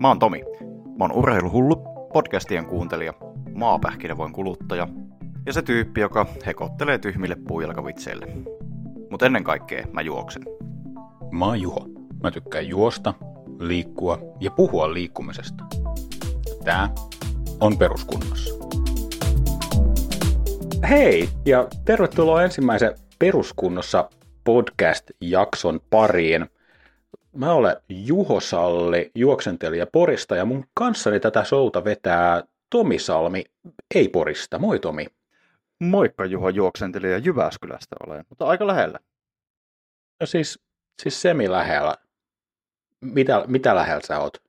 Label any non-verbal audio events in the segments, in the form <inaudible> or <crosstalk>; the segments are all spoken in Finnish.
Mä oon Tomi. Mä oon urheiluhullu, podcastien kuuntelija, maapähkinävoin kuluttaja ja se tyyppi, joka hekottelee tyhmille puujalkavitseille. Mutta ennen kaikkea mä juoksen. Mä oon Juho. Mä tykkään juosta, liikkua ja puhua liikkumisesta. Tää on peruskunnossa. Hei ja tervetuloa ensimmäisen peruskunnossa podcast-jakson pariin. Mä olen Juho Salli, juoksentelija Porista ja mun kanssani tätä showta vetää Tomi Salmi, ei Porista. Moi Tomi. Moikka Juho juoksentelija Jyväskylästä olen, mutta aika lähellä. No siis, siis semi lähellä. Mitä, mitä lähellä sä oot?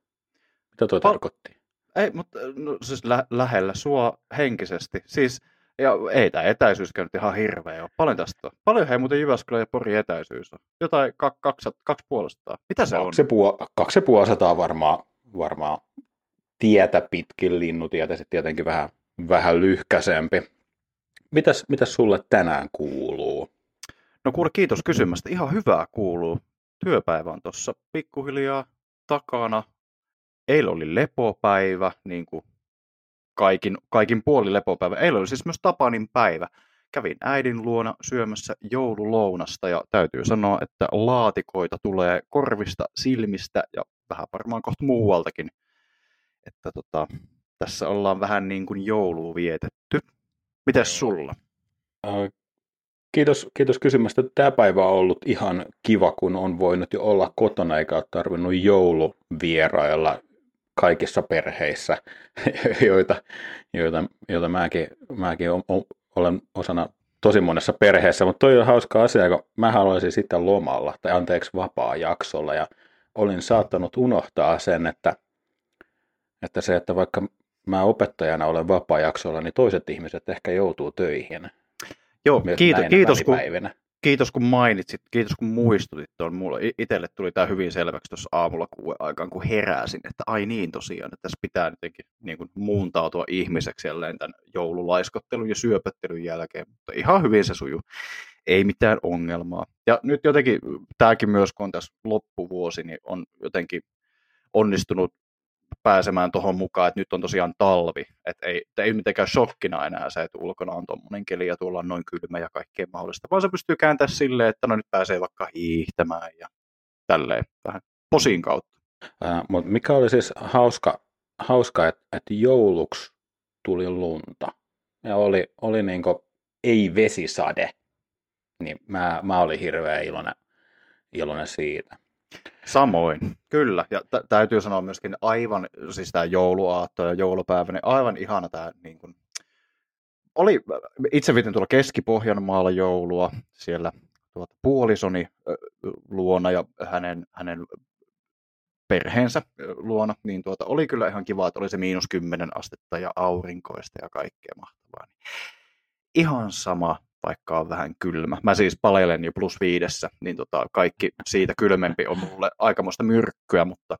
Mitä tuo Pal- tarkoitti? Ei, mutta no, siis lä- lähellä sua henkisesti. Siis, ja ei tämä etäisyyskään nyt ihan hirveä ole. Paljon tästä on. Paljon hei muuten Jyväskylä ja Pori etäisyys on. Jotain kak, kaksi, kaksi puolestaan. Mitä se on? Kaksi, puol- kaksi ja puoli sataa varmaan, varmaan tietä pitkin linnutietä, sitten tietenkin vähän, vähän lyhkäsempi. Mitäs, mitäs sulle tänään kuuluu? No kuule, kiitos kysymästä. Ihan hyvää kuuluu. Työpäivä on tuossa pikkuhiljaa takana. Eilen oli lepopäivä, niin kuin kaikin, kaikin puoli lepopäivä. Eilen oli siis myös Tapanin päivä. Kävin äidin luona syömässä joululounasta ja täytyy sanoa, että laatikoita tulee korvista, silmistä ja vähän varmaan kohta muualtakin. Että tota, tässä ollaan vähän niin kuin joulua vietetty. Mites sulla? Kiitos, kiitos kysymästä. Tämä päivä on ollut ihan kiva, kun on voinut jo olla kotona eikä ole tarvinnut jouluvierailla kaikissa perheissä, <laughs> joita, joita, joita mäkin, mäkin o- o- olen osana tosi monessa perheessä. Mutta toi on hauska asia, kun mä haluaisin sitten lomalla, tai anteeksi vapaa-jaksolla, ja olin saattanut unohtaa sen, että, että se, että vaikka mä opettajana olen vapaa-jaksolla, niin toiset ihmiset ehkä joutuu töihin. Joo, kiitos, kiitos, kun. Kiitos kun mainitsit, kiitos kun muistutit tuon. Mulle i- itselle tuli tämä hyvin selväksi tuossa aamulla kuuden aikaan, kun heräsin, että ai niin tosiaan, että tässä pitää jotenkin niin kuin muuntautua ihmiseksi jälleen tämän joululaiskottelun ja syöpöttelyn jälkeen, mutta ihan hyvin se sujuu. Ei mitään ongelmaa. Ja nyt jotenkin tämäkin myös, kun on tässä loppuvuosi, niin on jotenkin onnistunut pääsemään tuohon mukaan, että nyt on tosiaan talvi, että ei, että ei mitenkään shokkina enää se, että ulkona on tuommoinen keli ja tuolla on noin kylmä ja kaikkea mahdollista, vaan se pystyy kääntämään silleen, että no nyt pääsee vaikka hiihtämään ja tälleen vähän posin kautta. Äh, mutta mikä oli siis hauska, hauska että, että jouluksi tuli lunta ja oli, oli niinku ei vesisade, niin mä, mä olin hirveän iloinen, iloinen siitä. Samoin, kyllä. Ja t- täytyy sanoa myöskin aivan, siis tämä jouluaatto ja joulupäivä, niin aivan ihana tämä niin kuin, oli, itse vietin tuolla Keski-Pohjanmaalla joulua siellä tuota, puolisoni luona ja hänen, hänen perheensä luona, niin tuota, oli kyllä ihan kiva, että oli se miinus 10 astetta ja aurinkoista ja kaikkea mahtavaa. Ihan sama, vaikka on vähän kylmä. Mä siis palelen jo plus viidessä, niin tota, kaikki siitä kylmempi on mulle aikamoista myrkkyä, mutta,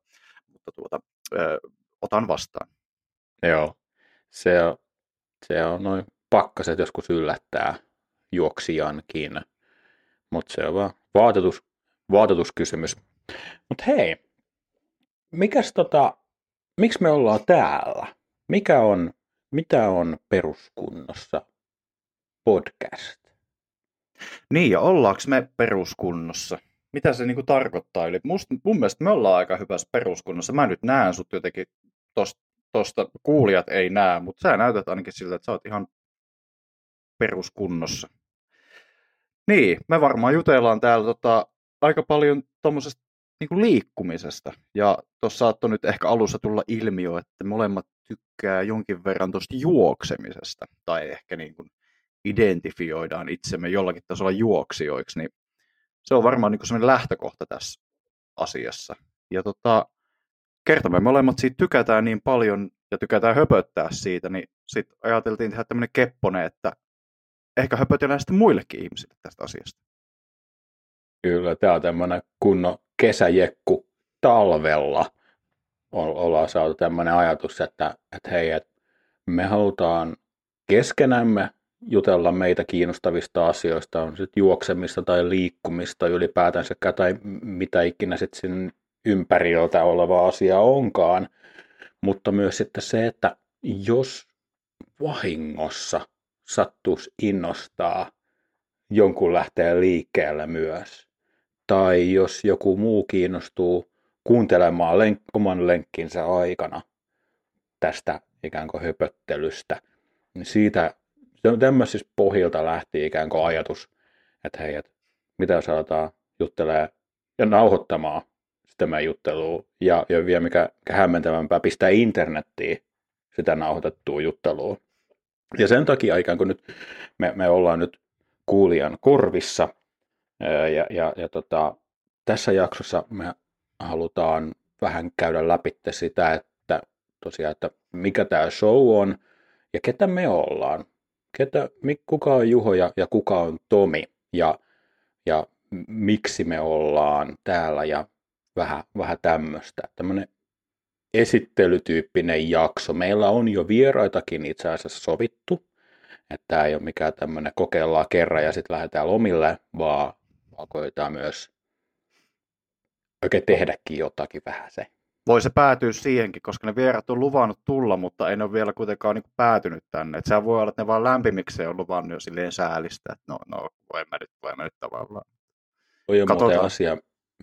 mutta tuota, ö, otan vastaan. Joo, se on, se on noin pakkaset joskus yllättää juoksijankin, mutta se on vaan vaatetus, vaatetuskysymys. Mutta hei, mikäs tota, miksi me ollaan täällä? Mikä on, mitä on peruskunnossa podcast? Niin, ja ollaanko me peruskunnossa? Mitä se niinku tarkoittaa? Eli musta, mun mielestä me ollaan aika hyvässä peruskunnossa. Mä nyt näen sut jotenkin tosta, tosta kuulijat ei näe, mutta sä näytät ainakin siltä, että sä oot ihan peruskunnossa. Niin, me varmaan jutellaan täällä tota, aika paljon tuommoisesta niinku liikkumisesta. Ja tuossa saattoi nyt ehkä alussa tulla ilmiö, että molemmat tykkää jonkin verran tuosta juoksemisesta. Tai ehkä niin kuin identifioidaan itsemme jollakin tasolla juoksijoiksi, niin se on varmaan niin sellainen lähtökohta tässä asiassa. Ja tota, kerta me molemmat siitä tykätään niin paljon ja tykätään höpöttää siitä, niin sitten ajateltiin tehdä tämmöinen kepponen, että ehkä höpötellään sitten muillekin ihmisille tästä asiasta. Kyllä, tämä on tämmöinen kunnon kesäjekku talvella. Ollaan saatu tämmöinen ajatus, että, että hei, että me halutaan keskenämme jutella meitä kiinnostavista asioista, on sitten juoksemista tai liikkumista ylipäätänsäkään tai mitä ikinä sitten ympäriltä oleva asia onkaan, mutta myös sitten se, että jos vahingossa sattuisi innostaa jonkun lähteä liikkeelle myös, tai jos joku muu kiinnostuu kuuntelemaan lenk- oman lenkkinsä aikana tästä ikään kuin höpöttelystä, niin siitä tämmöisistä pohjilta lähti ikään kuin ajatus, että hei, että mitä jos aletaan ja nauhoittamaan sitä meidän juttelua ja, ja vielä mikä, mikä hämmentävämpää, pistää internettiin sitä nauhoitettua juttelua. Ja sen takia ikään kuin nyt me, me ollaan nyt kuulijan korvissa ja, ja, ja tota, tässä jaksossa me halutaan vähän käydä läpi sitä, että tosiaan, että mikä tämä show on ja ketä me ollaan. Ketä, kuka on Juho ja, ja kuka on Tomi ja, ja miksi me ollaan täällä ja vähän, vähän tämmöistä. Tämmöinen esittelytyyppinen jakso. Meillä on jo vieraitakin itse asiassa sovittu, että tämä ei ole mikään tämmöinen kokeillaan kerran ja sitten lähdetään lomille, vaan, vaan koetaan myös oikein tehdäkin jotakin vähän se. Voi se päätyä siihenkin, koska ne vierat on luvannut tulla, mutta ei ne ole vielä kuitenkaan niin päätynyt tänne. Et sehän voi olla, että ne vaan lämpimikseen on luvannut jo silleen säälistä, että no, no voi mä nyt, voi mä nyt tavallaan. Toi on muuten asia,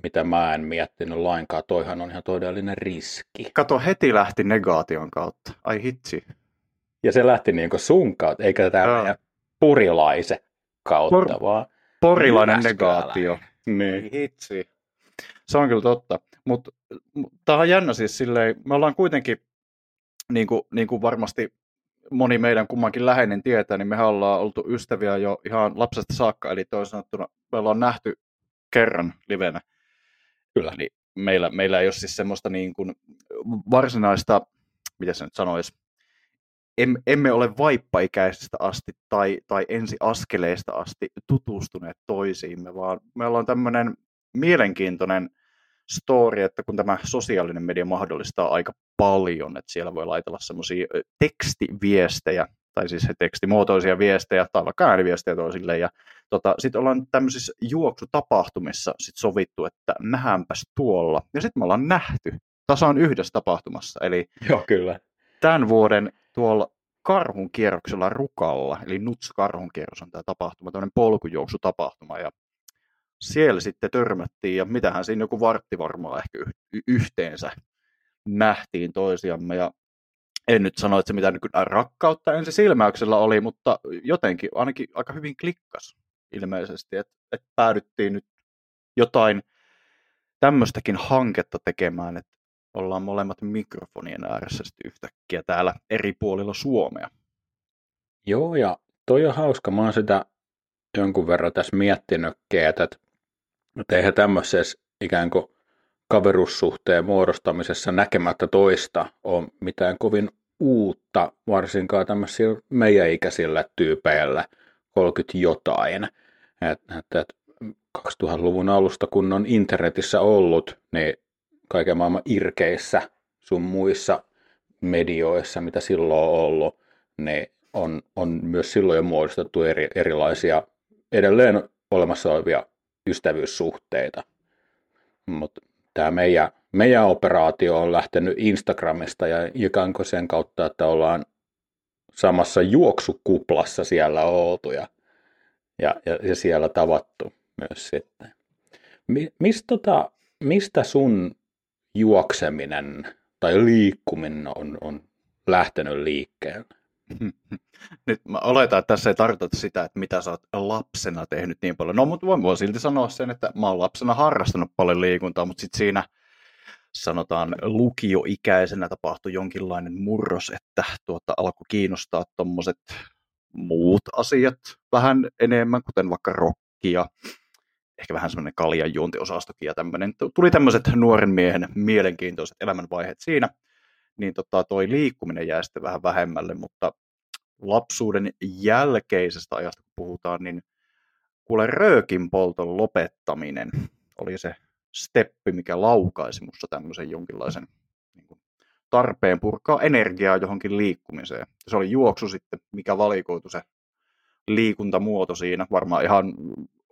mitä mä en miettinyt lainkaan. Toihan on ihan todellinen riski. Kato, heti lähti negaation kautta. Ai hitsi. Ja se lähti niin kuin sun kautta, eikä tämä purilaise kautta, Por- vaan Porilainen negaatio. Niin. Hitsi. Se on kyllä totta. Mutta tämä on jännä siis silleen, me ollaan kuitenkin, niin kuin, niin kuin varmasti moni meidän kummankin läheinen tietää, niin me ollaan oltu ystäviä jo ihan lapsesta saakka, eli toisin sanottuna me ollaan nähty kerran livenä. Kyllä. Niin meillä, meillä ei ole siis semmoista niin kuin varsinaista, mitä se nyt sanoisi, em, emme ole vaippaikäisestä asti tai, tai ensi askeleista asti tutustuneet toisiimme, vaan me ollaan tämmöinen mielenkiintoinen story, että kun tämä sosiaalinen media mahdollistaa aika paljon, että siellä voi laitella semmoisia tekstiviestejä, tai siis tekstimuotoisia viestejä, tai vaikka ääniviestejä toisille, ja tota, sitten ollaan tämmöisissä juoksutapahtumissa sit sovittu, että nähdäänpäs tuolla, ja sitten me ollaan nähty tasaan yhdessä tapahtumassa, eli Joo, kyllä. tämän vuoden tuolla karhun kierroksella Rukalla, eli Nuts karhun kierros on tämä tapahtuma, tämmöinen polkujuoksutapahtuma, ja siellä sitten törmättiin, ja mitähän siinä joku vartti varmaan ehkä yhteensä nähtiin toisiamme, ja en nyt sano, että se mitä nyt rakkautta ensi silmäyksellä oli, mutta jotenkin ainakin aika hyvin klikkas ilmeisesti, että, että päädyttiin nyt jotain tämmöistäkin hanketta tekemään, että ollaan molemmat mikrofonien ääressä yhtäkkiä täällä eri puolilla Suomea. Joo, ja toi on hauska. Mä oon sitä jonkun verran tässä miettinytkin, että että eihän tämmöisessä ikään kuin kaverussuhteen muodostamisessa näkemättä toista on mitään kovin uutta, varsinkaan tämmöisillä meidän ikäisillä tyypeillä, 30 jotain. Että et, et 2000-luvun alusta, kun on internetissä ollut, niin kaiken maailman irkeissä sun muissa medioissa, mitä silloin on ollut, niin on, on myös silloin jo muodostettu eri, erilaisia edelleen olemassa olevia ystävyyssuhteita. Mutta tämä meidän, meidän operaatio on lähtenyt Instagramista ja ikään kuin sen kautta, että ollaan samassa juoksukuplassa siellä oltu ja, ja, ja siellä tavattu myös sitten. Mi, mistä, tota, mistä sun juokseminen tai liikkuminen on, on lähtenyt liikkeelle? Nyt mä oletan, että tässä ei tarkoita sitä, että mitä sä oot lapsena tehnyt niin paljon. No, mutta voin, voin silti sanoa sen, että mä oon lapsena harrastanut paljon liikuntaa, mutta sitten siinä sanotaan lukioikäisenä tapahtui jonkinlainen murros, että tuota, alkoi kiinnostaa tuommoiset muut asiat vähän enemmän, kuten vaikka rokki ja ehkä vähän semmoinen kaljan juontiosastokin ja tämmöinen. Tuli tämmöiset nuoren miehen mielenkiintoiset elämänvaiheet siinä niin tota, toi liikkuminen jää sitten vähän vähemmälle, mutta lapsuuden jälkeisestä ajasta kun puhutaan, niin kuule röökin polton lopettaminen oli se steppi, mikä laukaisi musta tämmöisen jonkinlaisen niin kuin, tarpeen purkaa energiaa johonkin liikkumiseen. Se oli juoksu sitten, mikä valikoitu se liikuntamuoto siinä, varmaan ihan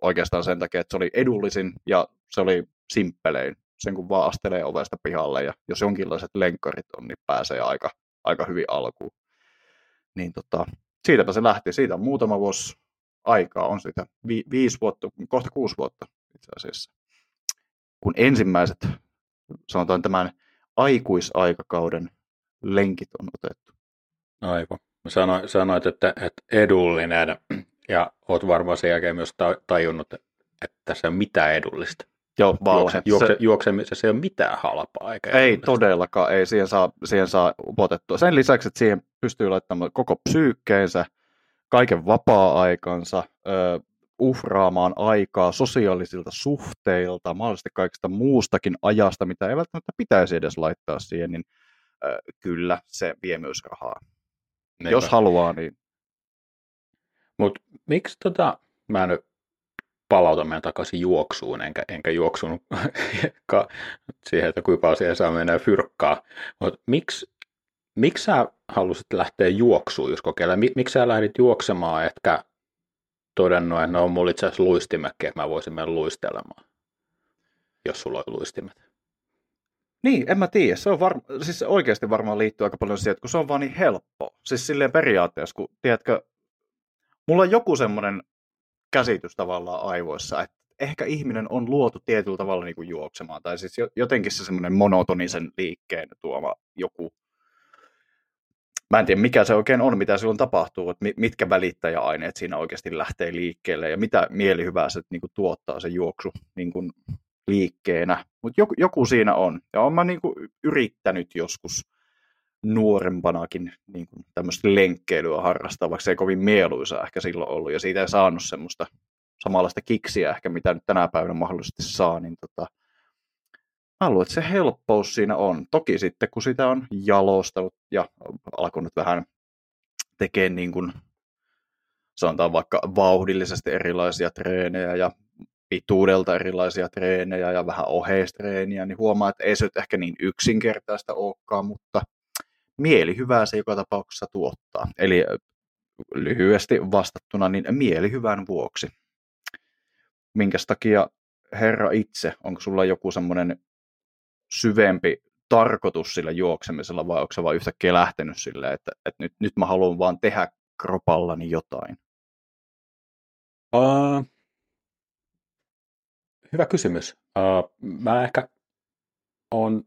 oikeastaan sen takia, että se oli edullisin ja se oli simppelein. Sen kun vaan astelee ovesta pihalle ja jos jonkinlaiset lenkkarit on, niin pääsee aika, aika hyvin alkuun. Niin tota, siitäpä se lähti. Siitä on muutama vuosi aikaa, on siitä vi, viisi vuotta, kohta kuusi vuotta itse asiassa. Kun ensimmäiset, sanotaan tämän aikuisaikakauden lenkit on otettu. Aivan. Mä sanoin, sanoit, että, että edullinen ja oot varmaan sen jälkeen myös tajunnut, että tässä ei ole mitään edullista. Joo, Juokse, juokse, juoksemisessa ei ole mitään halpaa. Eikä ei edullista. todellakaan, ei siihen saa, siihen saa upotettua. Sen lisäksi, että siihen pystyy laittamaan koko psyykkeensä, kaiken vapaa-aikansa, ö, uhraamaan aikaa sosiaalisilta suhteilta, mahdollisesti kaikesta muustakin ajasta, mitä ei välttämättä pitäisi edes laittaa siihen, niin ö, kyllä se vie myös rahaa. Neipä. Jos haluaa, niin. Mutta miksi tota, mä nyt palauta meidän takaisin juoksuun, enkä, enkä juoksunut <laughs> siihen, että kuinka paljon saa mennä fyrkkaa. Mutta miksi, miksi sä halusit lähteä juoksuun, jos kokeilla? Miksi sä lähdit juoksemaan, etkä todennut, että no mulla itse asiassa luistimäkki, että mä voisin mennä luistelemaan, jos sulla on luistimet? Niin, en mä tiedä. Se on varma, siis oikeasti varmaan liittyy aika paljon siihen, että kun se on vaan niin helppo. Siis silleen periaatteessa, kun tiedätkö, mulla on joku semmoinen käsitys tavallaan aivoissa, että ehkä ihminen on luotu tietyllä tavalla niin kuin juoksemaan, tai siis jotenkin se semmoinen monotonisen liikkeen tuoma joku, mä en tiedä mikä se oikein on, mitä silloin tapahtuu, että mitkä välittäjäaineet siinä oikeasti lähtee liikkeelle, ja mitä mielihyvää se niin kuin tuottaa se juoksu niin kuin liikkeenä, mutta joku, joku siinä on, ja olen mä niin kuin yrittänyt joskus nuorempanakin niin kuin tämmöistä lenkkeilyä se ei kovin mieluisa ehkä silloin ollut, ja siitä ei saanut semmoista samanlaista kiksiä ehkä, mitä nyt tänä päivänä mahdollisesti saa, niin tota, mä luulen, että se helppous siinä on. Toki sitten, kun sitä on jalostanut ja alkanut vähän tekemään niin kuin, sanotaan vaikka vauhdillisesti erilaisia treenejä ja pituudelta erilaisia treenejä ja vähän oheistreeniä, niin huomaa, että ei se nyt ehkä niin yksinkertaista olekaan, mutta mielihyvää se joka tapauksessa tuottaa. Eli lyhyesti vastattuna, niin mielihyvän vuoksi. Minkäs takia Herra itse, onko sulla joku semmoinen syvempi tarkoitus sillä juoksemisella vai onko se vain yhtäkkiä lähtenyt silleen, että, että nyt, nyt mä haluan vaan tehdä kropallani jotain? Uh, hyvä kysymys. Uh, mä ehkä on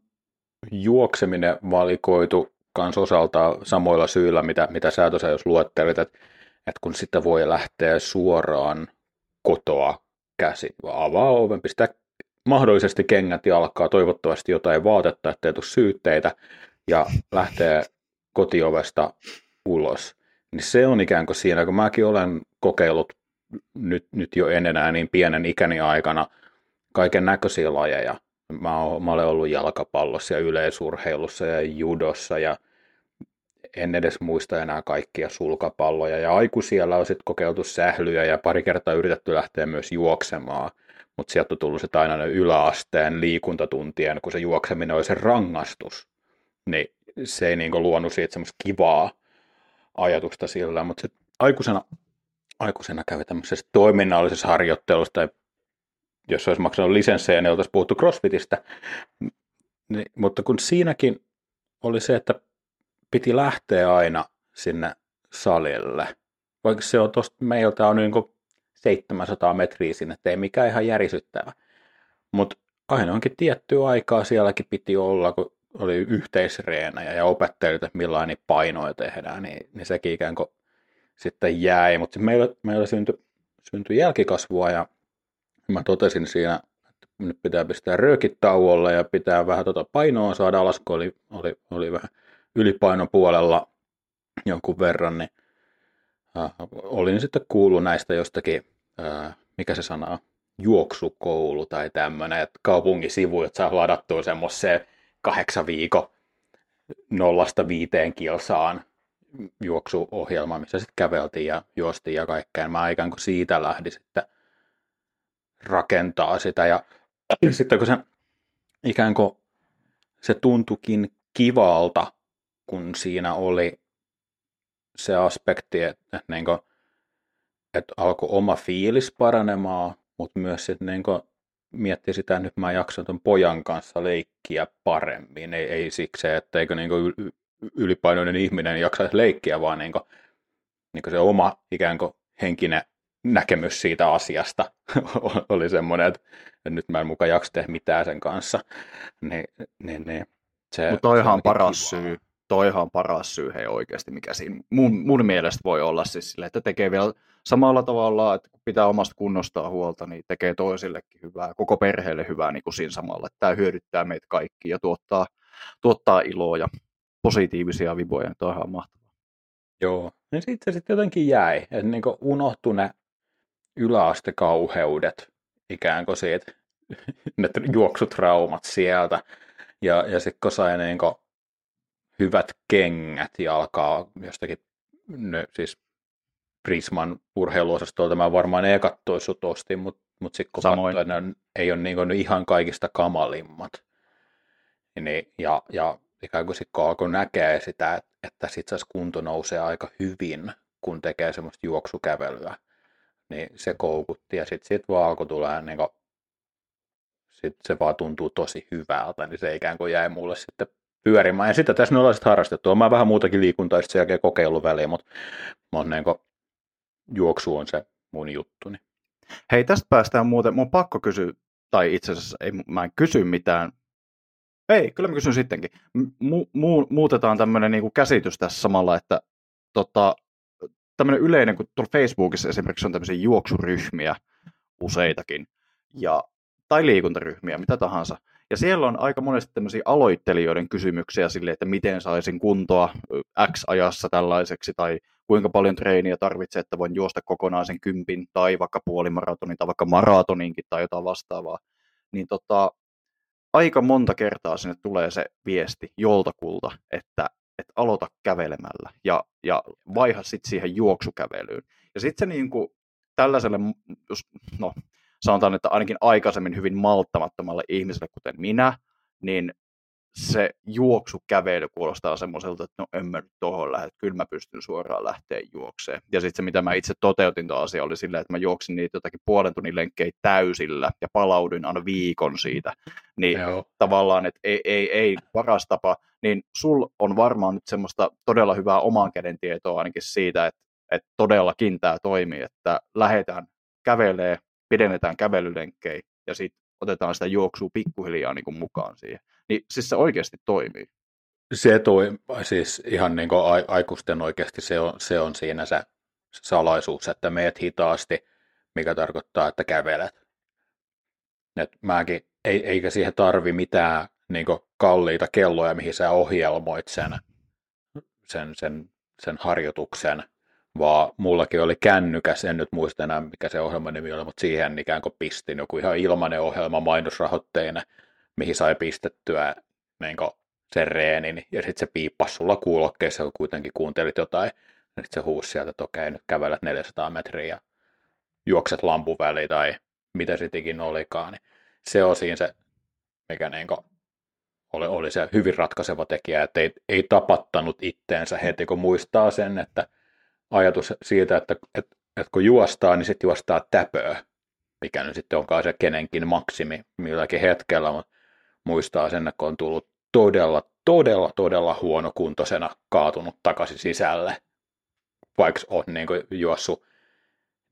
juokseminen valikoitu kans osaltaan samoilla syillä, mitä, mitä sä tuossa jos luettelit, että, että kun sitä voi lähteä suoraan kotoa käsi, avaa oven, pistää mahdollisesti kengät jalkaa, toivottavasti jotain vaatetta, ettei tule syytteitä, ja lähtee kotiovesta ulos. Niin se on ikään kuin siinä, kun mäkin olen kokeillut nyt, nyt jo en enää niin pienen ikäni aikana kaiken näköisiä lajeja, Mä, oon, mä olen ollut jalkapallossa ja yleisurheilussa ja judossa ja en edes muista enää kaikkia sulkapalloja. Ja aikuisiellä on sitten kokeiltu sählyjä ja pari kertaa yritetty lähteä myös juoksemaan. Mutta sieltä on tullut sitten aina ne yläasteen liikuntatuntien, kun se juokseminen on se rangastus. Niin se ei niinku luonut siitä semmoista kivaa ajatusta sillä. Mutta sitten aikuisena, aikuisena kävi tämmöisessä toiminnallisessa harjoittelussa tai jos olisi maksanut lisenssejä, niin oltaisiin puhuttu CrossFitistä. Niin, mutta kun siinäkin oli se, että piti lähteä aina sinne salille, vaikka se on tuosta meiltä on niin 700 metriä sinne, ei mikään ihan järisyttävä. Mutta aina onkin tiettyä aikaa sielläkin piti olla, kun oli yhteisreenejä ja opettelijat, että millainen painoja tehdään, niin, niin sekin ikään kuin sitten jäi. Mutta meillä, meillä syntyi, syntyi jälkikasvua ja mä totesin siinä, että nyt pitää pistää röökit tauolle ja pitää vähän tota painoa saada alas, kun oli, oli, oli vähän ylipainopuolella jonkun verran, niin äh, olin sitten kuullut näistä jostakin, äh, mikä se sana on, juoksukoulu tai tämmöinen, että kaupungisivu, että saa ladattua semmoiseen kahdeksan viikon nollasta viiteen kilsaan juoksuohjelma, missä sitten käveltiin ja juostiin ja kaikkea. Mä ikään kuin siitä lähdin sitten rakentaa sitä. Ja <clears throat> sitten kun se ikään kuin se tuntukin kivalta, kun siinä oli se aspekti, että, että, niin kuin, että alkoi oma fiilis paranemaan, mutta myös sitten niin kuin miettii sitä, että nyt mä jaksan ton pojan kanssa leikkiä paremmin. Ei, ei siksi, että eikö niin ylipainoinen ihminen jaksaisi leikkiä, vaan niin kuin, niin kuin se oma ikään kuin henkinen näkemys siitä asiasta <laughs> oli semmoinen, että nyt mä en mukaan jaksa tehdä mitään sen kanssa. Niin, niin, niin, se, Mutta toihan on paras kivaa. syy. Toihan on paras syy hei oikeasti, mikä siinä mun, mun mielestä voi olla siis sille, että tekee vielä samalla tavalla, että kun pitää omasta kunnostaa huolta, niin tekee toisillekin hyvää, koko perheelle hyvää niin kuin siinä samalla. Että tämä hyödyttää meitä kaikki ja tuottaa, tuottaa iloa ja positiivisia viboja, niin on ihan mahtavaa. Joo, ja sitten se sitten jotenkin jäi, että niin unohtui ne yläastekauheudet ikään kuin siitä, <laughs> ne juoksutraumat sieltä. Ja, ja sitten kun sai niin kuin hyvät kengät ja alkaa jostakin, ne, siis Prisman urheiluosastolta mä varmaan ekat toissut ostin, mutta mut sitten kun Samoin. katsoi, että ne ei ole niin ihan kaikista kamalimmat. Niin, ja, ja ikään kuin sitten kun alkoi näkee sitä, että, että sitten kunto nousee aika hyvin, kun tekee semmoista juoksukävelyä, niin se koukutti ja sitten sit vaan alkoi tulee niin kuin, sit se vaan tuntuu tosi hyvältä, niin se ikään kuin jäi mulle sitten pyörimään. Ja sitä tässä me ollaan sitten harrastettu. Mä vähän muutakin liikuntaa sitten sen jälkeen kokeillut väliin, mutta, mutta niin juoksu on se mun juttuni. Hei, tästä päästään muuten, mun pakko kysyä, tai itse asiassa ei, mä en kysy mitään, ei, kyllä mä kysyn sittenkin. Mu- mu- muutetaan tämmöinen niinku käsitys tässä samalla, että tota, tämmöinen yleinen, kun tuolla Facebookissa esimerkiksi on tämmöisiä juoksuryhmiä useitakin, ja, tai liikuntaryhmiä, mitä tahansa. Ja siellä on aika monesti tämmöisiä aloittelijoiden kysymyksiä sille, että miten saisin kuntoa X-ajassa tällaiseksi, tai kuinka paljon treeniä tarvitsee, että voin juosta kokonaan sen kympin, tai vaikka puolimaratonin, tai vaikka maratoninkin, tai jotain vastaavaa. Niin tota, aika monta kertaa sinne tulee se viesti joltakulta, että että aloita kävelemällä ja, ja vaiha sitten siihen juoksukävelyyn. Ja sitten se niin kuin, tällaiselle, jos, no sanotaan, että ainakin aikaisemmin hyvin malttamattomalle ihmiselle, kuten minä, niin se juoksukävely kuulostaa semmoiselta, että no en mä nyt tuohon lähde, kyllä mä pystyn suoraan lähteä juokseen. Ja sitten se, mitä mä itse toteutin tuo asia, oli sillä, että mä juoksin niitä jotakin puolen tunnin lenkkejä täysillä ja palauduin aina viikon siitä. Niin Joo. tavallaan, että ei, ei, ei paras tapa, niin sul on varmaan nyt semmoista todella hyvää oman käden tietoa ainakin siitä, että, että todellakin tämä toimii, että lähdetään kävelee, pidennetään kävelylenkkejä ja sitten otetaan sitä juoksua pikkuhiljaa niin kuin mukaan siihen. Niin siis se oikeasti toimii. Se toi, siis ihan niin kuin aikuisten oikeasti se on, se on siinä se salaisuus, että meet hitaasti, mikä tarkoittaa, että kävelet. Et mäkin, ei, eikä siihen tarvi mitään niin kalliita kelloja, mihin sä ohjelmoit sen, sen, sen, sen harjoituksen, vaan mullakin oli kännykäs, en nyt muista enää mikä se ohjelman nimi oli, mutta siihen ikään kuin pistin joku ihan ilmainen ohjelma mainosrahoitteinen, mihin sai pistettyä niin sen reenin, ja sitten se piippasi sulla kuulokkeessa, kun kuitenkin kuuntelit jotain, ja sitten se huusi sieltä, että okei, nyt kävelet 400 metriä ja juokset lampuväliin tai mitä sitikin olikaan, niin se on siinä se, mikä niin kuin oli, oli se hyvin ratkaiseva tekijä, että ei, ei tapattanut itteensä heti, kun muistaa sen, että ajatus siitä, että, että, että kun juostaa, niin sitten juostaa täpöä, mikä nyt sitten onkaan se kenenkin maksimi milläkin hetkellä, mutta muistaa sen, että kun on tullut todella, todella, todella huonokuntoisena kaatunut takaisin sisälle, vaikka on niin juossut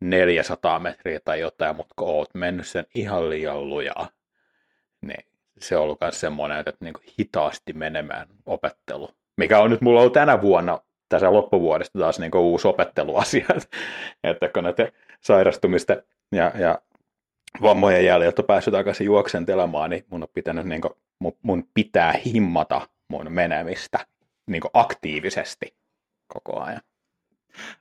400 metriä tai jotain, mutta kun oot mennyt sen ihan liian lujaa, niin se on ollut myös semmoinen, että niin hitaasti menemään opettelu, mikä on nyt mulla ollut tänä vuonna tässä loppuvuodesta taas niin uusi opetteluasia, <laughs> että kun näitä sairastumista ja, ja vammojen jäljiltä on päässyt takaisin juoksentelemaan, niin mun, on pitänyt, niin kuin, mun, pitää himmata mun menemistä niin aktiivisesti koko ajan.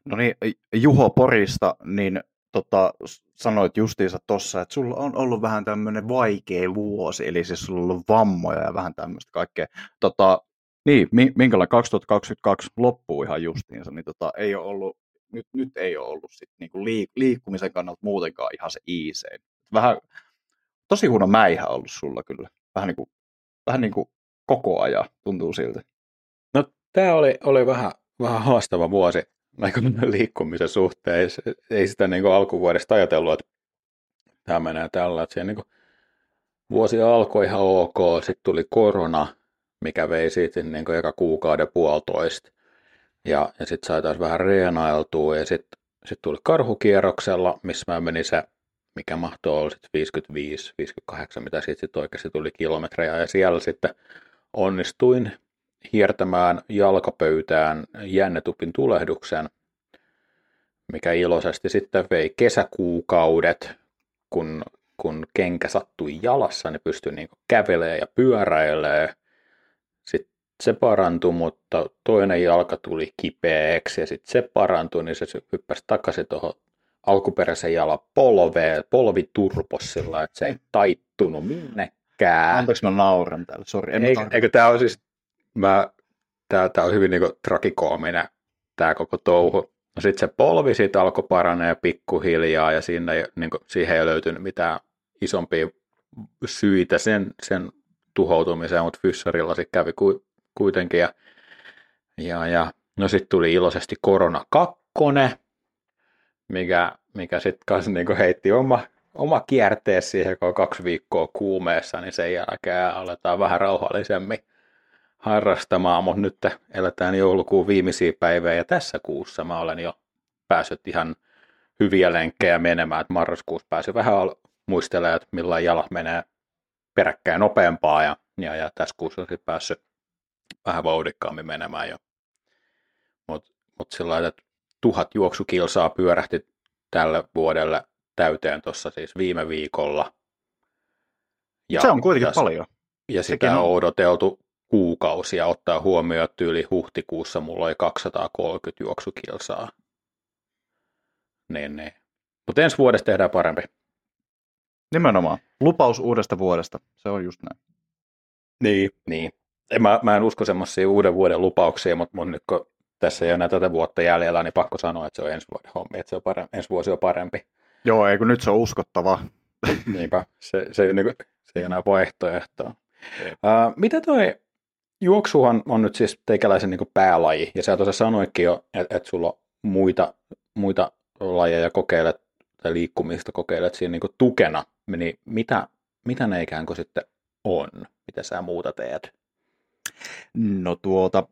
No niin, Juho Porista, niin tota, sanoit justiinsa tuossa, että sulla on ollut vähän tämmöinen vaikea vuosi, eli siis sulla on ollut vammoja ja vähän tämmöistä kaikkea. Tota, niin, minkälainen 2022 loppuu ihan justiinsa, niin tota, ei ole ollut, nyt, nyt ei ole ollut sit niinku liik- liikkumisen kannalta muutenkaan ihan se iisein. Vähän, tosi huono mäihä ollut sulla kyllä. Vähän niin kuin, vähän niin kuin koko ajan tuntuu siltä. No tämä oli, oli vähän, vähän haastava vuosi liikkumisen suhteen. Ei, ei sitä niin kuin alkuvuodesta ajatellut, että tämä menee tällä. Että niin kuin vuosi alkoi ihan ok, sitten tuli korona, mikä vei siitä niin kuin eka kuukauden puolitoista. Ja, ja sitten sai taas vähän reenailtua ja sitten sit tuli karhukierroksella, missä mä menin se, mikä mahtoi olla sitten 55, 58, mitä siitä sitten oikeasti tuli kilometrejä. Ja siellä sitten onnistuin hiertämään jalkapöytään jännetupin tulehduksen, mikä iloisesti sitten vei kesäkuukaudet, kun, kun kenkä sattui jalassa, niin pystyi niin kävelemään ja pyöräilemään. Sitten se parantui, mutta toinen jalka tuli kipeäksi ja sitten se parantui, niin se hyppäsi takaisin tuohon alkuperäisen jalan polveen, polvi turpos sillä että se ei taittunut minnekään. Anteeksi mä nauran täällä, sori. Eikö, eikö tämä on siis, mä, tää, tää on hyvin niinku trakikoominen tämä koko touhu. No sitten se polvi siitä alkoi paranee pikkuhiljaa ja siinä ei, niin siihen ei löytynyt mitään isompia syitä sen, sen tuhoutumiseen, mutta Fyssarilla sitten kävi ku, kuitenkin. Ja, ja, ja no sitten tuli iloisesti korona kakkonen, mikä, mikä sitten kanssa niin heitti oma, oma kiertees siihen, kun on kaksi viikkoa kuumeessa, niin sen jälkeen aletaan vähän rauhallisemmin harrastamaan, mutta nyt eletään joulukuun viimeisiä päivää ja tässä kuussa mä olen jo päässyt ihan hyviä lenkkejä menemään, että marraskuussa pääsin vähän muistelemaan, että millä jalat menee peräkkäin nopeampaa ja, ja, ja tässä kuussa on päässyt vähän vauhdikkaammin menemään jo. Mutta mut sillä että tuhat juoksukilsaa pyörähti tälle vuodelle täyteen tuossa siis viime viikolla. Ja se on kuitenkin tässä, paljon. Ja sitä on odoteltu kuukausia ottaa huomioon, että yli huhtikuussa mulla oli 230 juoksukilsaa. Niin, niin. Mutta ensi vuodesta tehdään parempi. Nimenomaan. Lupaus uudesta vuodesta. Se on just näin. Niin, niin. Mä, mä en usko semmoisia uuden vuoden lupauksia, mutta mun nyt kun tässä ei ole enää tätä vuotta jäljellä, niin pakko sanoa, että se on ensi vuoden hommi, että se on parempi, ensi vuosi on parempi. Joo, ei kun nyt se on uskottava. Niinpä, se, se, niin kuin, se ei enää vaihtoehtoa. Uh, mitä toi juoksuhan on nyt siis teikäläisen niin päälaji, ja sä tuossa sanoitkin jo, että, että sulla on muita, muita lajeja kokeilet, tai liikkumista kokeilet siinä niin tukena, niin mitä, mitä ne ikään kuin sitten on? Mitä sä muuta teet? No tuota,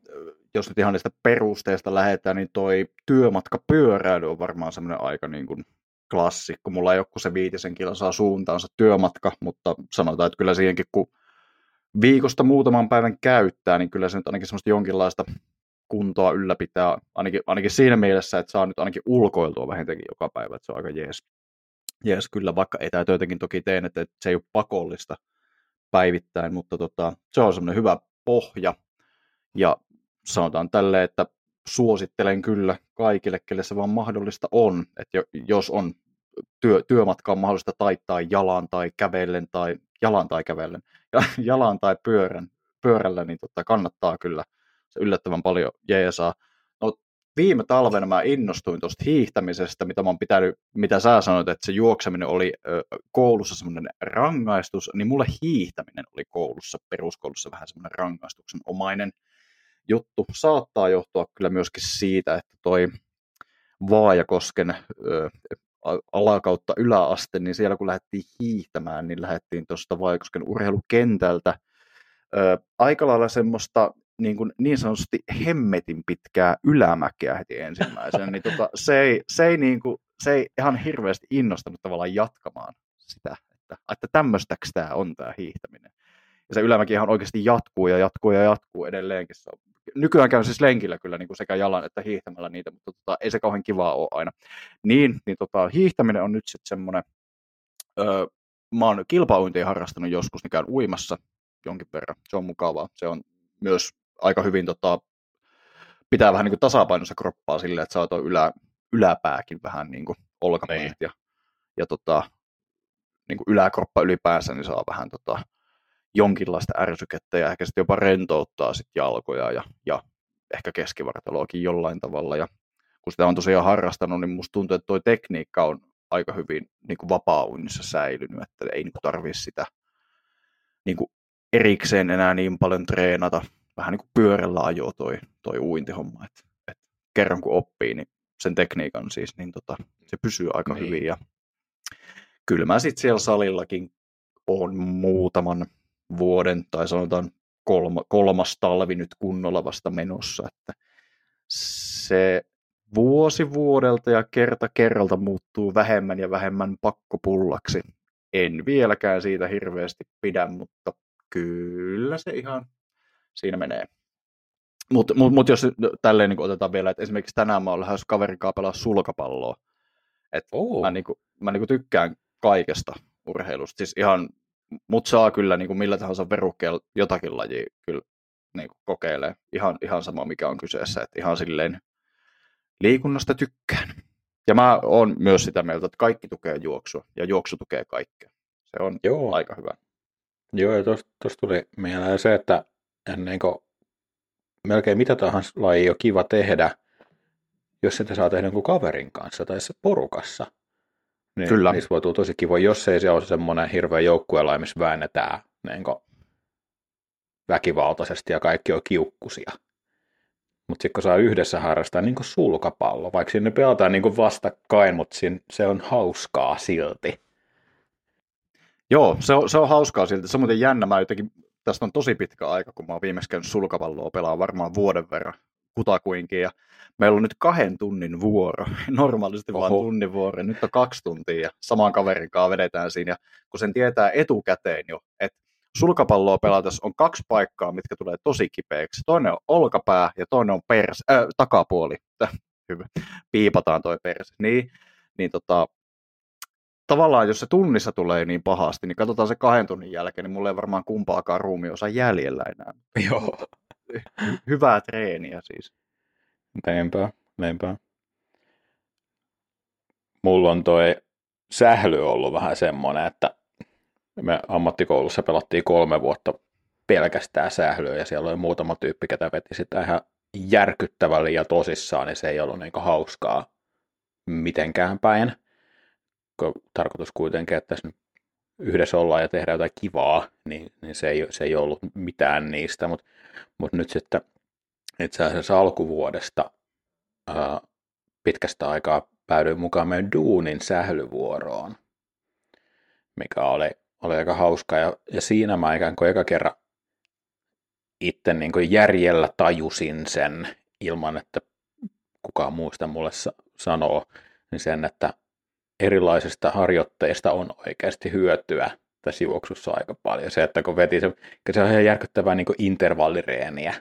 jos nyt ihan niistä perusteista lähdetään, niin toi työmatkapyöräily on varmaan semmoinen aika niin kuin klassikko. Mulla ei ole se viitisen saa suuntaansa työmatka, mutta sanotaan, että kyllä siihenkin kun viikosta muutaman päivän käyttää, niin kyllä se nyt ainakin semmoista jonkinlaista kuntoa ylläpitää, ainakin, ainakin siinä mielessä, että saa nyt ainakin ulkoiltua vähintäänkin joka päivä, että se on aika jees. Jees kyllä, vaikka etätöitäkin toki teen, että, se ei ole pakollista päivittäin, mutta tota, se on semmoinen hyvä pohja. Ja sanotaan tälle, että suosittelen kyllä kaikille, kelle se vaan mahdollista on, että jos on työ, työmatkaan mahdollista taittaa jalan tai kävellen tai jalan tai kävellen, <laughs> jalan tai pyörän, pyörällä, niin tota, kannattaa kyllä se yllättävän paljon jeesaa. No, viime talvena mä innostuin tuosta hiihtämisestä, mitä mä oon pitänyt, mitä sä sanoit, että se juokseminen oli ö, koulussa semmoinen rangaistus, niin mulle hiihtäminen oli koulussa, peruskoulussa vähän semmoinen rangaistuksen omainen juttu. Saattaa johtua kyllä myöskin siitä, että toi Vaajakosken ö, alakautta yläaste, niin siellä kun lähdettiin hiihtämään, niin lähdettiin tuosta Vaajakosken urheilukentältä ö, aika lailla semmoista niin, kuin niin sanotusti hemmetin pitkää ylämäkeä heti ensimmäisenä, niin tota, se ei, se ei, niin kuin, se ei ihan hirveästi innostanut tavallaan jatkamaan sitä, että, että tämmöistäks tämä on tämä hiihtäminen. Ja se ylämäki ihan oikeasti jatkuu ja jatkuu ja jatkuu edelleenkin. Se on, nykyään käyn siis lenkillä kyllä niin kuin sekä jalan että hiihtämällä niitä, mutta tota, ei se kauhean kivaa ole aina. Niin, niin tota, hiihtäminen on nyt sitten semmoinen, öö, mä oon kilpauintia harrastanut joskus, niin käyn uimassa jonkin verran. Se on mukavaa. Se on myös aika hyvin tota, pitää vähän niin kuin tasapainossa kroppaa silleen, että saa tuo ylä, yläpääkin vähän niin kuin olkapäät ja, ja tota, niin kuin yläkroppa ylipäänsä, niin saa vähän tota, jonkinlaista ärsykettä ja ehkä sitten jopa rentouttaa sit jalkoja ja, ja ehkä keskivartaloakin jollain tavalla. Ja kun sitä on tosiaan harrastanut, niin musta tuntuu, että tuo tekniikka on aika hyvin niin kuin vapaa-unnissa säilynyt, että ei niin tarvitse sitä niin kuin erikseen enää niin paljon treenata. Vähän niin kuin pyörällä ajo toi, toi uintihomma, että, että kerran kun oppii, niin sen tekniikan siis, niin tota, se pysyy aika niin. hyvin. Ja kyllä mä sitten siellä salillakin on muutaman vuoden tai sanotaan kolma, kolmas talvi nyt kunnolla vasta menossa, että se vuosi vuodelta ja kerta kerralta muuttuu vähemmän ja vähemmän pakkopullaksi. En vieläkään siitä hirveästi pidä, mutta kyllä se ihan siinä menee. Mutta mut, mut jos tälleen niin otetaan vielä, että esimerkiksi tänään mä olen lähes kaverin kanssa pelaa sulkapalloa. Et oh. Mä, niin kuin, mä niin kuin tykkään kaikesta urheilusta. Siis ihan, mut saa kyllä niin kuin millä tahansa verukkeella jotakin lajia kyllä niin kuin kokeilee. Ihan, ihan sama mikä on kyseessä. Että ihan silleen liikunnasta tykkään. Ja mä oon myös sitä mieltä, että kaikki tukee juoksua ja juoksu tukee kaikkea. Se on Joo. aika hyvä. Joo, ja tuossa tuli mieleen se, että ennen kuin melkein mitä tahansa laji on kiva tehdä, jos sitä saa tehdä jonkun kaverin kanssa tai se porukassa. Niin, Kyllä. Niissä voi tulla tosi kiva, jos ei se ole semmoinen hirveä joukkuelaji, missä väännetään niin väkivaltaisesti ja kaikki on kiukkusia. Mutta sitten kun saa yhdessä harrastaa niin kuin sulkapallo, vaikka sinne pelataan niin kuin vastakkain, mutta se on hauskaa silti. Joo, se on, se on hauskaa silti. Se on muuten jännä. Mä jotenkin, tästä on tosi pitkä aika, kun mä oon viimeksi käynyt sulkapalloa pelaa varmaan vuoden verran kutakuinkin. Ja meillä on nyt kahden tunnin vuoro. <laughs> Normaalisti Oho. vaan tunnin vuoro. Nyt on kaksi tuntia ja saman kaverin kanssa vedetään siinä. Ja kun sen tietää etukäteen jo, että sulkapalloa pelatessa on kaksi paikkaa, mitkä tulee tosi kipeäksi. Toinen on olkapää ja toinen on pers, äh, takapuoli. <laughs> Hyvä. Piipataan toi perse. Niin, niin tota, tavallaan jos se tunnissa tulee niin pahasti, niin katsotaan se kahden tunnin jälkeen, niin mulla ei varmaan kumpaakaan ruumiosa jäljellä enää. <laughs> Joo. Hyvää treeniä siis. Näinpä, näinpä. Mulla on toi sähly ollut vähän semmoinen, että me ammattikoulussa pelattiin kolme vuotta pelkästään sählyä ja siellä oli muutama tyyppi, ketä veti sitä ihan järkyttävällä ja tosissaan, niin se ei ollut niin hauskaa mitenkään päin. Tarkoitus kuitenkin, että tässä yhdessä ollaan ja tehdään jotain kivaa, niin, niin se, ei, se ei ollut mitään niistä, mutta mut nyt sitten itse asiassa alkuvuodesta ää, pitkästä aikaa päädyin mukaan meidän duunin sählyvuoroon, mikä oli oli aika hauska ja, ja siinä mä ikään kuin eka kerran itse niin kuin järjellä tajusin sen ilman, että kukaan muista mulle sanoo, niin sen, että erilaisista harjoitteista on oikeasti hyötyä tässä juoksussa aika paljon. Se, että kun veti se, se on ihan järkyttävää niin intervallireeniä,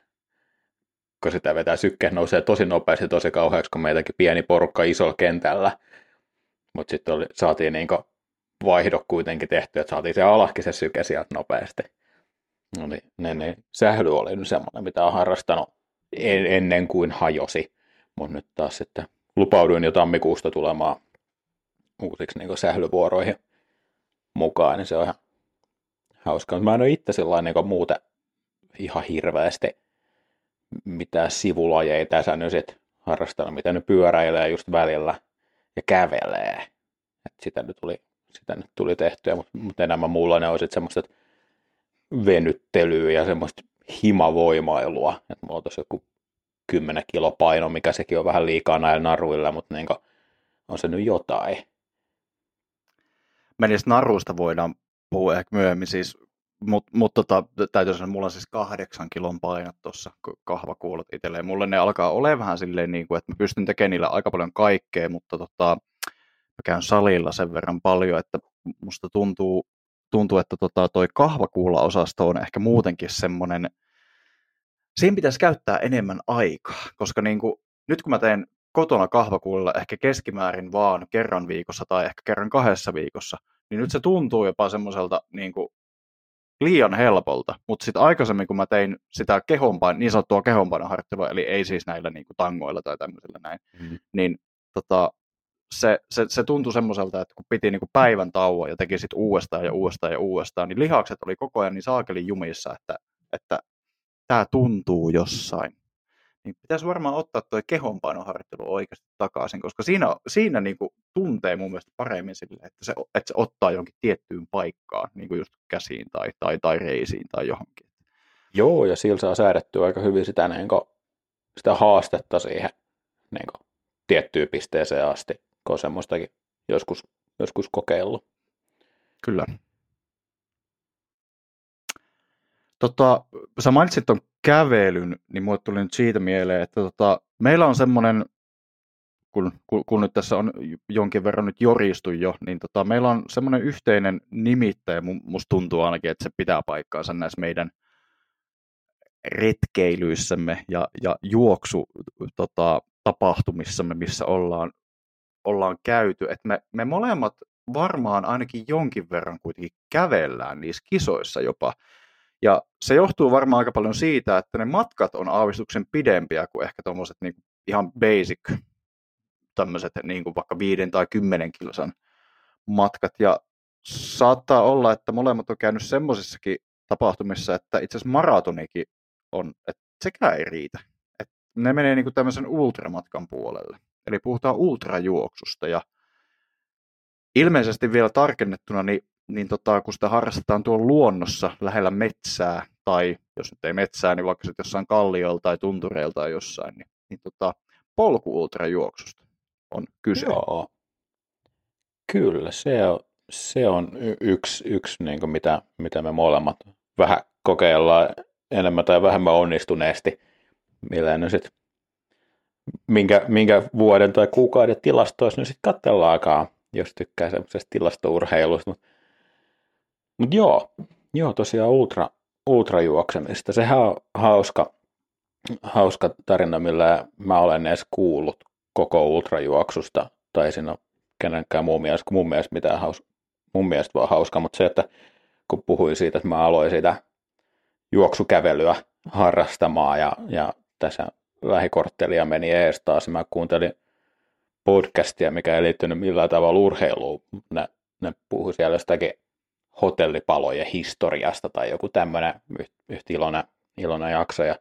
kun sitä vetää sykke, nousee tosi nopeasti, tosi kauheaksi, kun meitäkin pieni porukka isolla kentällä. Mutta sitten saatiin niin vaihdo kuitenkin tehty, että saatiin se alaskin se syke sieltä nopeasti. No niin, ne, ne, sähly oli nyt semmoinen, mitä on harrastanut en, ennen kuin hajosi. Mutta nyt taas sitten lupauduin jo tammikuusta tulemaan uusiksi niin sählyvuoroihin mukaan, niin se on ihan hauskaa. Mä en ole itse sellainen niin muuten ihan hirveästi mitään sivulajeja tässä nyt sit harrastanut, mitä nyt pyöräilee just välillä ja kävelee. Et sitä nyt tuli sitä nyt tuli tehtyä, mutta, mutta enemmän mulla ne olisi semmoista venyttelyä ja semmoista himavoimailua. Että mulla on tossa joku 10 kilo paino, mikä sekin on vähän liikaa näillä naruilla, mutta niin on se nyt jotain. Mä niistä naruista voidaan puhua ehkä myöhemmin, siis, mutta mut tota, täytyy sanoa, mulla on siis kahdeksan kilon painot tuossa kahvakuulot itselleen. Mulle ne alkaa olemaan vähän silleen, niin kuin, että mä pystyn tekemään niillä aika paljon kaikkea, mutta tota, mä käyn salilla sen verran paljon, että musta tuntuu, tuntuu että tota, toi kahvakuula-osasto on ehkä muutenkin semmoinen, siinä pitäisi käyttää enemmän aikaa, koska niin kuin, nyt kun mä teen kotona kahvakuulilla ehkä keskimäärin vaan kerran viikossa tai ehkä kerran kahdessa viikossa, niin nyt se tuntuu jopa semmoiselta niin kuin liian helpolta, mutta sitten aikaisemmin kun mä tein sitä kehonpain, niin sanottua kehonpainoharjoittelua, eli ei siis näillä niin kuin tangoilla tai tämmöisillä näin, mm. niin tota, se, se, se tuntui semmoiselta, että kun piti niin kuin päivän tauon ja teki sitten uudestaan ja uudestaan ja uudestaan, niin lihakset oli koko ajan niin saakelin jumissa, että, että tämä tuntuu jossain. Niin pitäisi varmaan ottaa tuo kehonpainoharjoittelu oikeasti takaisin, koska siinä, siinä niin kuin tuntee mun mielestä paremmin sille, että se, että se ottaa jonkin tiettyyn paikkaan, niin kuin just käsiin tai, tai, tai reisiin tai johonkin. Joo, ja sillä saa säädettyä aika hyvin sitä, niin kuin, sitä haastetta siihen niin kuin, tiettyyn pisteeseen asti kun on semmoistakin joskus, joskus kokeillut. Kyllä. Tota, sä mainitsit tuon kävelyn, niin mulle tuli nyt siitä mieleen, että tota, meillä on semmoinen, kun, kun, kun nyt tässä on jonkin verran nyt joristu jo, niin tota, meillä on semmoinen yhteinen nimittäjä, musta tuntuu ainakin, että se pitää paikkaansa näissä meidän retkeilyissämme ja, ja juoksu tota, tapahtumissamme, missä ollaan, ollaan käyty, että me, me molemmat varmaan ainakin jonkin verran kuitenkin kävellään niissä kisoissa jopa. Ja se johtuu varmaan aika paljon siitä, että ne matkat on aavistuksen pidempiä kuin ehkä tuommoiset niin ihan basic tämmöiset niin kuin vaikka viiden tai kymmenen kilsan matkat. Ja saattaa olla, että molemmat on käynyt semmoisissakin tapahtumissa, että itse asiassa maratonikin on, että sekään ei riitä. että ne menee niin kuin tämmöisen ultramatkan puolelle. Eli puhutaan ultrajuoksusta ja ilmeisesti vielä tarkennettuna, niin, niin tota, kun sitä harrastetaan tuolla luonnossa lähellä metsää, tai jos nyt ei metsää, niin vaikka sitten jossain kallioilla tai tuntureilta tai jossain, niin, niin tota, polku-ultrajuoksusta on kyse. Joo. Kyllä, se on, se on yksi, yksi niin kuin mitä, mitä me molemmat vähän kokeillaan enemmän tai vähemmän onnistuneesti, millä ne sit, minkä, minkä vuoden tai kuukauden tilastoissa nyt sitten katsellaankaan jos tykkää semmoisesta tilastourheilusta. Mutta mut joo, joo, tosiaan ultra, ultrajuoksemista. Sehän on hauska, hauska tarina, millä mä olen edes kuullut koko ultrajuoksusta, tai siinä on kenenkään muun mielestä, mun mielestä mitään haus, mun mielestä vaan hauska, mutta se, että kun puhuin siitä, että mä aloin sitä juoksukävelyä harrastamaan ja, ja tässä lähikorttelia meni ees taas, mä kuuntelin podcastia, mikä ei liittynyt millään tavalla urheiluun. Ne, ne puhui siellä jostakin hotellipalojen historiasta tai joku tämmöinen yhtä iloinen, iloinen jakso. Ja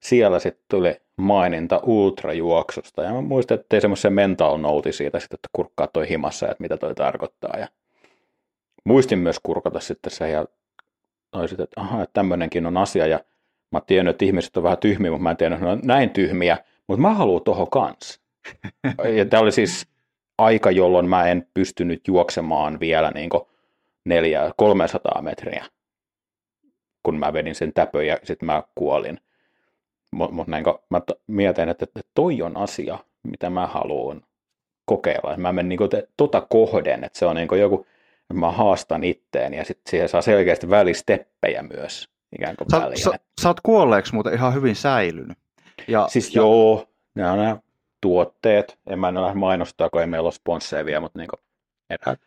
siellä sitten tuli maininta ultrajuoksusta. Ja mä muistan, että tein semmoisen mental note siitä, sit, että kurkkaa toi himassa, että mitä toi tarkoittaa. Ja muistin myös kurkata sitten se ja noisit, että aha, että tämmöinenkin on asia. Ja mä tiedän, että ihmiset on vähän tyhmiä, mutta mä en tiedä, että ne on näin tyhmiä. Mutta mä haluan tuohon kanssa. <laughs> ja tämä oli siis aika, jolloin mä en pystynyt juoksemaan vielä niin neljä, 300 metriä, kun mä vedin sen täpön ja sitten mä kuolin. Mutta mut niin mä t- mietin, että, että toi on asia, mitä mä haluan kokeilla. Mä menen niin tota kohden, että se on niin joku, mä haastan itteen ja sitten siihen saa selkeästi välisteppejä myös ikään kuin sä, sä, sä oot kuolleeksi muuten ihan hyvin säilynyt. Ja, siis ja... joo, nämä on nämä tuotteet, en mä lähde mainostaa, kun ei meillä ole sponsseja vielä, mutta niin eräät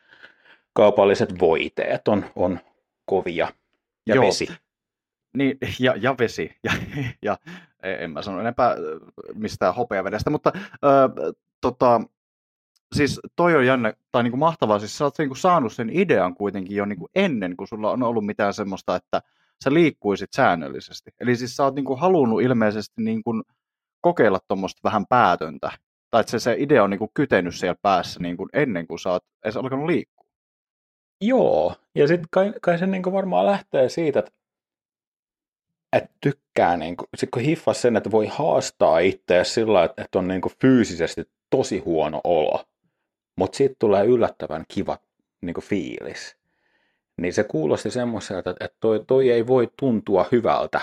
kaupalliset voiteet on, on kovia. Ja Joo. vesi. Niin, ja, ja vesi. <laughs> Ja, ja en mä sano enempää mistään hopeavedestä, mutta äh, tota, siis toi on jännä, tai niinku mahtavaa, siis sä oot niinku saanut sen idean kuitenkin jo niinku ennen, kuin sulla on ollut mitään semmoista, että sä liikkuisit säännöllisesti. Eli siis sä oot niinku halunnut ilmeisesti niinku kokeilla tuommoista vähän päätöntä. Tai että se, se idea on niin kuin kytenyt siellä päässä niin kuin ennen kuin sä oot edes alkanut liikkua. Joo, ja sitten kai, kai se niin kuin varmaan lähtee siitä, että, että tykkää, niin kuin, sit kun hiffas sen, että voi haastaa itseä sillä että, että on niin kuin fyysisesti tosi huono olo, mutta sitten tulee yllättävän kiva niin kuin fiilis. Niin se kuulosti semmoiselta, että toi, toi ei voi tuntua hyvältä,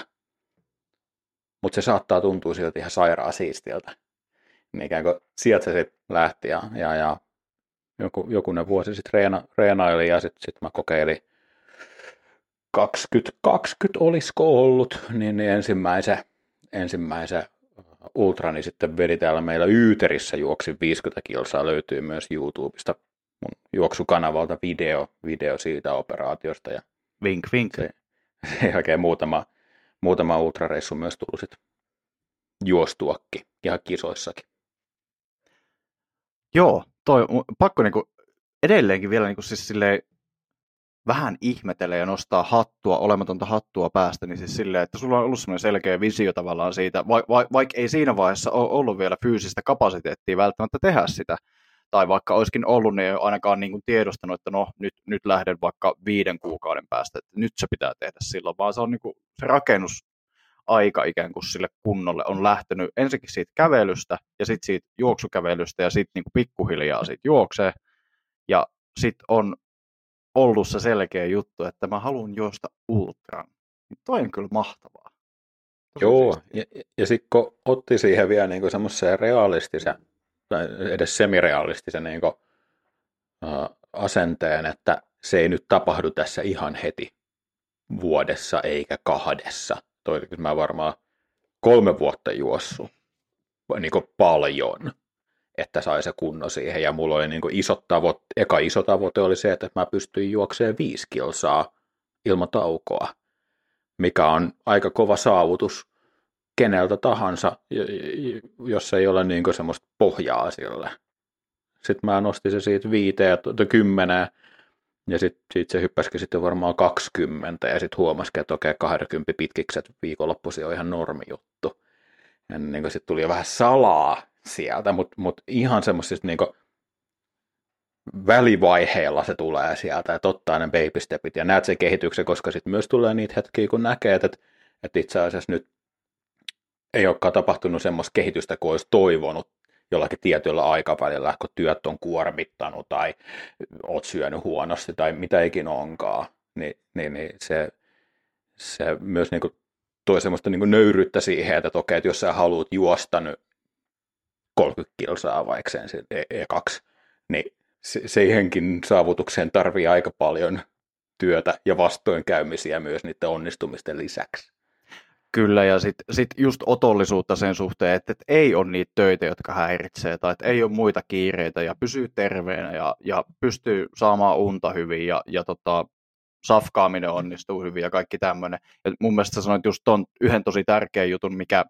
mutta se saattaa tuntua siltä ihan sairaan siistiltä. Niin ikään kuin sieltä se sitten lähti ja, ja, ja joku, jokunen vuosi sitten reena, reenaili ja sitten sit mä kokeilin 2020 olisiko ollut, niin, niin ensimmäisen, ensimmäisen ultrani sitten vedi täällä meillä Yyterissä juoksi 50 kilsaa, löytyy myös YouTubesta mun juoksukanavalta video, video siitä operaatiosta. Ja vink, vink. Se, sen jälkeen muutama, muutama ultrareissu myös tullut sit juostuakin ihan kisoissakin. Joo, toi pakko niinku edelleenkin vielä niinku siis silleen vähän ihmetellä ja nostaa hattua, olematonta hattua päästä, niin siis silleen, että sulla on ollut semmoinen selkeä visio tavallaan siitä, va- va- vaikka ei siinä vaiheessa ole ollut vielä fyysistä kapasiteettia välttämättä tehdä sitä, tai vaikka olisikin ollut, niin ei ole ainakaan niin kuin tiedostanut, että no nyt, nyt lähden vaikka viiden kuukauden päästä, että nyt se pitää tehdä silloin, vaan se on niin kuin, se rakennus aika ikään kuin sille kunnolle on lähtenyt ensinnäkin siitä kävelystä ja sitten siitä juoksukävelystä ja sitten niin pikkuhiljaa siitä juoksee. Ja sitten on ollut se selkeä juttu, että mä haluan juosta ultran. Niin toi on kyllä mahtavaa. Tosi Joo, siistiä. ja, ja sitten kun otti siihen vielä niin semmoisen realistisen, tai edes semirealistisen niin kuin, uh, asenteen, että se ei nyt tapahdu tässä ihan heti vuodessa eikä kahdessa. Toi, mä varmaan kolme vuotta juossut niin paljon, että sai se kunno siihen. Ja mulla oli niin isot tavoite, eka iso tavoite oli se, että mä pystyin juokseen viisi kilsaa ilman taukoa, mikä on aika kova saavutus keneltä tahansa, jos ei ole niin semmoista pohjaa sille. Sitten mä nostin se siitä viiteen ja kymmeneen, ja sitten sit se hyppäsikin sitten varmaan 20, ja sitten huomasikin, että okei, 20 pitkikset viikonloppuisin on ihan normi juttu. Ja niin sitten tuli jo vähän salaa sieltä, mutta mut ihan semmoisista niin välivaiheella se tulee sieltä, että ottaa ne baby stepit ja näet sen kehityksen, koska sitten myös tulee niitä hetkiä, kun näkee, että, että itse asiassa nyt ei olekaan tapahtunut semmoista kehitystä kuin olisi toivonut jollakin tietyllä aikavälillä, kun työt on kuormittanut tai oot syönyt huonosti tai mitä ikinä onkaan, niin, niin, niin se, se myös niin kuin toi semmoista niin kuin nöyryyttä siihen, että okei, että jos sä haluat juosta nyt 30 kilsaa vaikka sen e- E2, niin se, siihenkin saavutukseen tarvii aika paljon työtä ja vastoinkäymisiä myös niiden onnistumisten lisäksi. Kyllä, ja sitten sit just otollisuutta sen suhteen, että, että ei ole niitä töitä, jotka häiritsee, tai että ei ole muita kiireitä, ja pysyy terveenä, ja, ja pystyy saamaan unta hyvin, ja, ja tota, safkaaminen onnistuu hyvin, ja kaikki tämmöinen. Mun mielestä sanoit just ton yhden tosi tärkeän jutun, mikä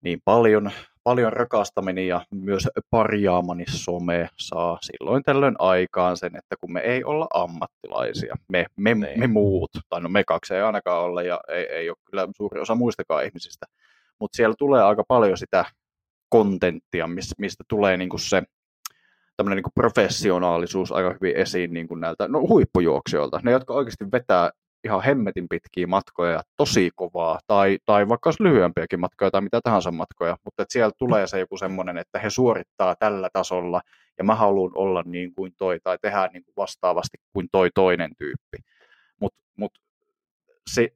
niin paljon paljon rakastaminen ja myös parjaamani some saa silloin tällöin aikaan sen, että kun me ei olla ammattilaisia, me, me, me muut, tai no me kaksi ei ainakaan olla ja ei, ei ole kyllä suuri osa muistakaan ihmisistä, mutta siellä tulee aika paljon sitä kontenttia, mistä, mistä tulee niinku se tämmöinen niinku professionaalisuus aika hyvin esiin niinku näiltä no, huippujuoksijoilta. Ne, jotka oikeasti vetää ihan hemmetin pitkiä matkoja ja tosi kovaa, tai, tai vaikka olisi lyhyempiäkin matkoja tai mitä tahansa matkoja, mutta että siellä tulee se joku semmoinen, että he suorittaa tällä tasolla, ja mä haluan olla niin kuin toi, tai tehdä niin kuin vastaavasti kuin toi toinen tyyppi. Mutta mut se,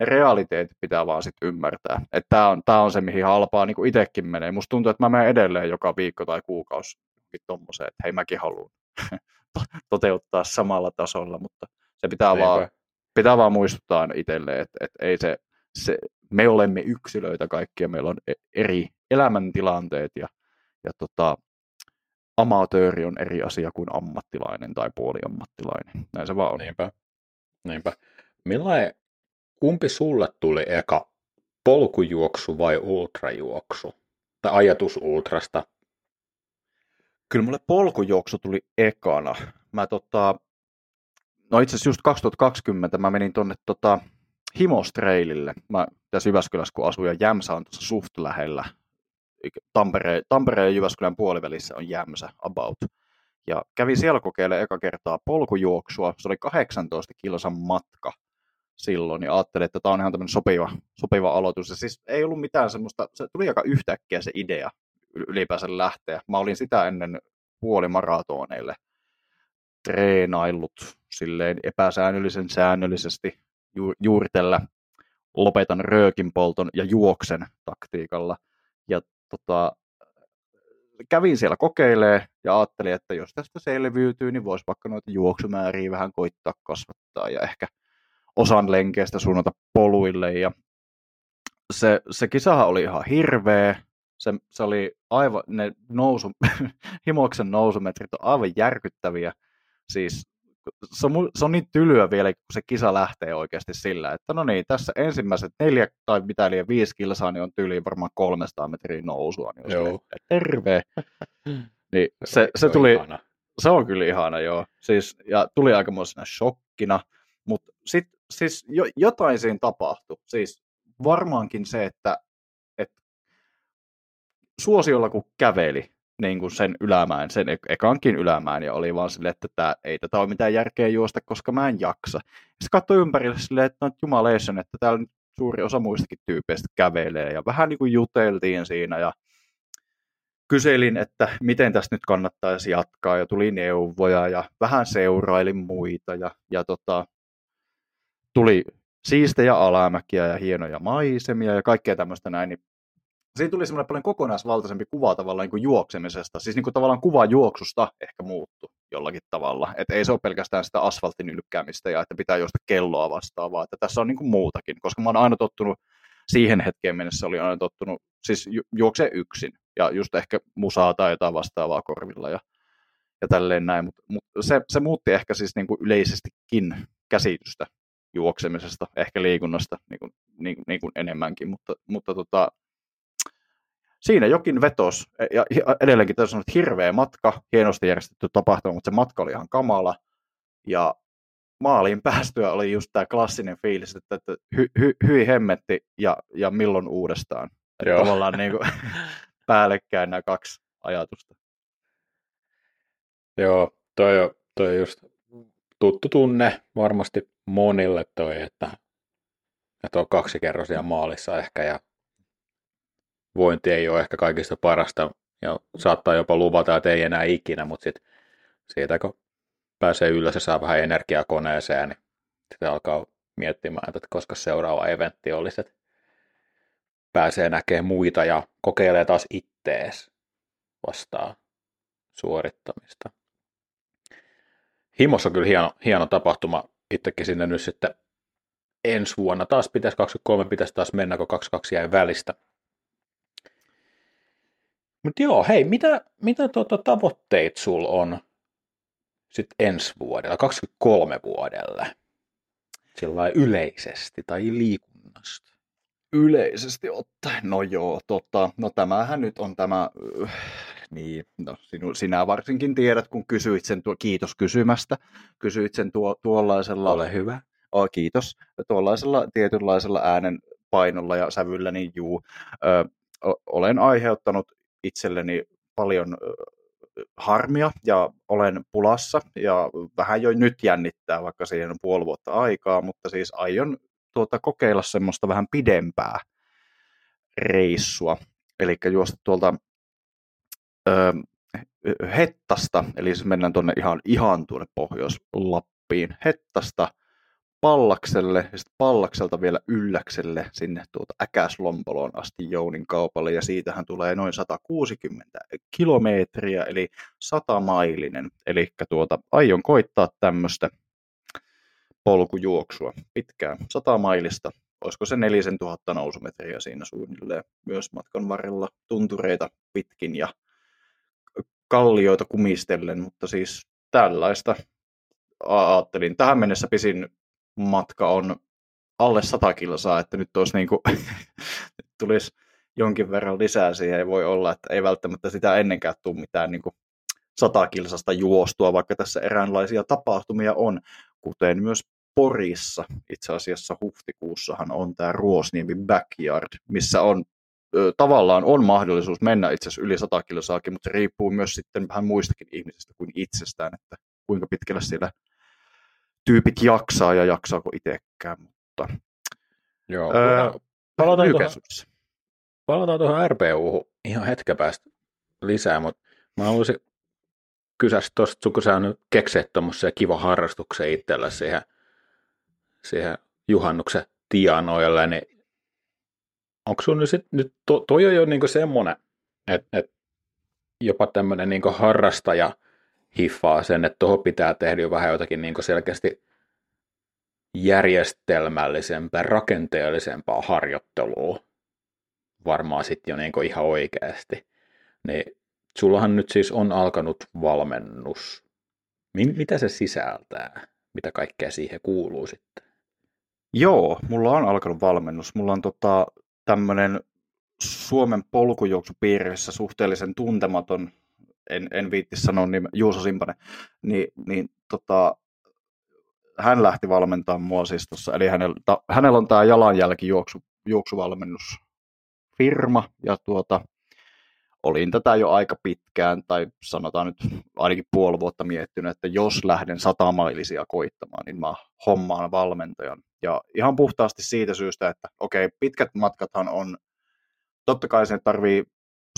ne realiteetit pitää vaan sitten ymmärtää. Että tämä on, tää on se, mihin halpaa niin itsekin menee. Musta tuntuu, että mä menen edelleen joka viikko tai kuukausi tommoseen, että hei mäkin haluan <laughs> toteuttaa samalla tasolla, mutta se pitää Eipä. vaan pitää vaan muistuttaa itselleen, että, että ei se, se, me olemme yksilöitä kaikkia, meillä on e-, eri elämäntilanteet ja, ja tota, amatööri on eri asia kuin ammattilainen tai puoliammattilainen. Näin se vaan on. Niinpä. Niinpä. Millainen, kumpi sulle tuli eka, polkujuoksu vai ultrajuoksu? Tai ajatus ultrasta? Kyllä mulle polkujuoksu tuli ekana. Mä tota, No itse asiassa just 2020 mä menin tuonne tota, Himostreilille. Mä tässä Jyväskylässä kun asuin ja Jämsä on tuossa suht lähellä. Tampereen, Tampereen ja Jyväskylän puolivälissä on Jämsä about. Ja kävin siellä kokeilemaan eka kertaa polkujuoksua. Se oli 18 kilosan matka silloin ja ajattelin, että tämä on ihan tämmöinen sopiva, sopiva aloitus. Ja siis ei ollut mitään semmoista, se tuli aika yhtäkkiä se idea ylipäänsä lähteä. Mä olin sitä ennen puolimaratoneille treenaillut silleen epäsäännöllisen säännöllisesti ju- juuri tällä lopetan röökin polton ja juoksen taktiikalla. Ja tota, kävin siellä kokeilee ja ajattelin, että jos tästä selviytyy, niin voisi vaikka noita juoksumääriä vähän koittaa kasvattaa ja ehkä osan lenkeistä suunnata poluille. Ja se, se kisahan oli ihan hirveä. Se, se oli aivan, ne nousu, <laughs> himoksen nousumetrit on aivan järkyttäviä. Siis se on, se on niin tylyä vielä, kun se kisa lähtee oikeasti sillä, että no niin, tässä ensimmäiset neljä tai mitä liian viisi kilsaa, niin on tyyliin varmaan 300 metriä nousua. Niin joo. Sille, terve! <laughs> niin se, se, tuli, ihana. se on kyllä ihana, joo. Siis, ja tuli aikamoisena shokkina, mutta sitten siis jo, jotain siinä tapahtui. Siis varmaankin se, että, että suosiolla kun käveli, niin kuin sen ylämään, sen ekankin ylämään, ja oli vaan silleen, että tää, ei tätä ole mitään järkeä juosta, koska mä en jaksa. Sitten katsoi ympärille silleen, että no, jumaleisen, että täällä nyt suuri osa muistakin tyypeistä kävelee, ja vähän niin kuin juteltiin siinä, ja kyselin, että miten tästä nyt kannattaisi jatkaa, ja tuli neuvoja, ja vähän seurailin muita, ja, ja tota, tuli siistejä alamäkiä ja hienoja maisemia ja kaikkea tämmöistä näin, niin siinä tuli semmoinen paljon kokonaisvaltaisempi kuva tavallaan niin kuin juoksemisesta. Siis niin kuin tavallaan kuva juoksusta ehkä muuttu jollakin tavalla. Että ei se ole pelkästään sitä asfaltin ylkkäämistä ja että pitää juosta kelloa vastaavaa. Että tässä on niin kuin muutakin, koska mä oon aina tottunut siihen hetkeen mennessä oli aina tottunut, siis ju- juoksee yksin ja just ehkä musaa tai jotain vastaavaa korvilla ja, ja tälleen näin, mutta mut se, se muutti ehkä siis niin kuin yleisestikin käsitystä juoksemisesta, ehkä liikunnasta niin kuin, niin, niin kuin enemmänkin, mutta, mutta tota, siinä jokin vetos, ja edelleenkin tässä on hirveä matka, hienosti järjestetty tapahtuma, mutta se matka oli ihan kamala, ja maaliin päästyä oli just tämä klassinen fiilis, että, että hy, hy, hyi hemmetti ja, ja milloin uudestaan. Että tavallaan niin kuin, <laughs> päällekkäin nämä kaksi ajatusta. Joo, toi on, toi on just tuttu tunne varmasti monille toi, että, että on kaksi kerrosia maalissa ehkä ja vointi ei ole ehkä kaikista parasta ja saattaa jopa luvata, että ei enää ikinä, mutta sit siitä kun pääsee ylös ja saa vähän energiaa koneeseen, niin sitten alkaa miettimään, että koska seuraava eventti olisi, että pääsee näkemään muita ja kokeilee taas ittees vastaan suorittamista. Himossa on kyllä hieno, hieno tapahtuma. Itsekin sinne nyt sitten ensi vuonna taas pitäisi 23 pitäisi taas mennä, kun 22 jäi välistä. Mutta joo, hei, mitä, mitä tuota tavoitteet sul on sitten ensi vuodella, 23 vuodelle? Sillä yleisesti tai liikunnasta? Yleisesti ottaen, no joo, tota, no tämähän nyt on tämä, äh, niin, no sinu, sinä varsinkin tiedät, kun kysyit sen, tuo, kiitos kysymästä, kysyit sen tuo, tuollaisella, Ole hyvä. Oh, kiitos, tuollaisella tietynlaisella äänen painolla ja sävyllä, niin juu, ö, olen aiheuttanut itselleni paljon harmia ja olen pulassa ja vähän jo nyt jännittää, vaikka siihen on puoli vuotta aikaa, mutta siis aion tuota, kokeilla semmoista vähän pidempää reissua, eli juosta tuolta ö, Hettasta, eli siis mennään tuonne ihan, ihan tuonne Pohjois-Lappiin, Hettasta Pallakselle ja sitten Pallakselta vielä Ylläkselle sinne tuota Äkäslompoloon asti Jounin kaupalle ja siitähän tulee noin 160 kilometriä eli 100 mailinen. Eli tuota, aion koittaa tämmöistä polkujuoksua pitkään 100 mailista. Olisiko se 4000 nousumetriä siinä suunnilleen myös matkan varrella tuntureita pitkin ja kallioita kumistellen, mutta siis tällaista ajattelin. Tähän mennessä pisin matka on alle 100 kilsaa, että nyt olisi niin kuin, <laughs> tulisi jonkin verran lisää siihen, ei voi olla, että ei välttämättä sitä ennenkään tule mitään niin kuin 100 kilsasta juostua, vaikka tässä eräänlaisia tapahtumia on, kuten myös Porissa. Itse asiassa huhtikuussahan on tämä Ruosniemi Backyard, missä on tavallaan on mahdollisuus mennä itse asiassa yli 100 kilsaakin, mutta se riippuu myös sitten vähän muistakin ihmisistä kuin itsestään, että kuinka pitkälle siellä tyypit jaksaa ja jaksaako itsekään, mutta Joo, öö, palataan, tuohon, palataan tuohon RPU ihan hetken päästä lisää, mutta mä haluaisin kysyä tuosta, kun sä nyt kekseet tuommoisen kiva harrastuksen itsellä siihen, siihen juhannuksen tianoille, niin onko sun nyt, sit, nyt to, toi on jo niinku semmoinen, että et jopa tämmöinen niinku harrastaja hiffaa sen, että tuohon pitää tehdä jo vähän jotakin niin selkeästi järjestelmällisempää, rakenteellisempaa harjoittelua varmaan sitten jo niin ihan oikeasti. Niin sullahan nyt siis on alkanut valmennus. Mitä se sisältää? Mitä kaikkea siihen kuuluu sitten? Joo, mulla on alkanut valmennus. Mulla on tota, tämmöinen Suomen polkujuoksupiirissä suhteellisen tuntematon en, en viitti sanoa niin Juuso Simpanen, niin, niin tota, hän lähti valmentamaan mua siis tossa, eli hänellä, ta, hänellä on tämä jalanjälki juoksu, juoksuvalmennusfirma, ja tuota, olin tätä jo aika pitkään, tai sanotaan nyt ainakin puoli vuotta miettinyt, että jos lähden satamailisia koittamaan, niin mä hommaan valmentajan. Ja ihan puhtaasti siitä syystä, että okei, pitkät matkathan on, totta kai se tarvii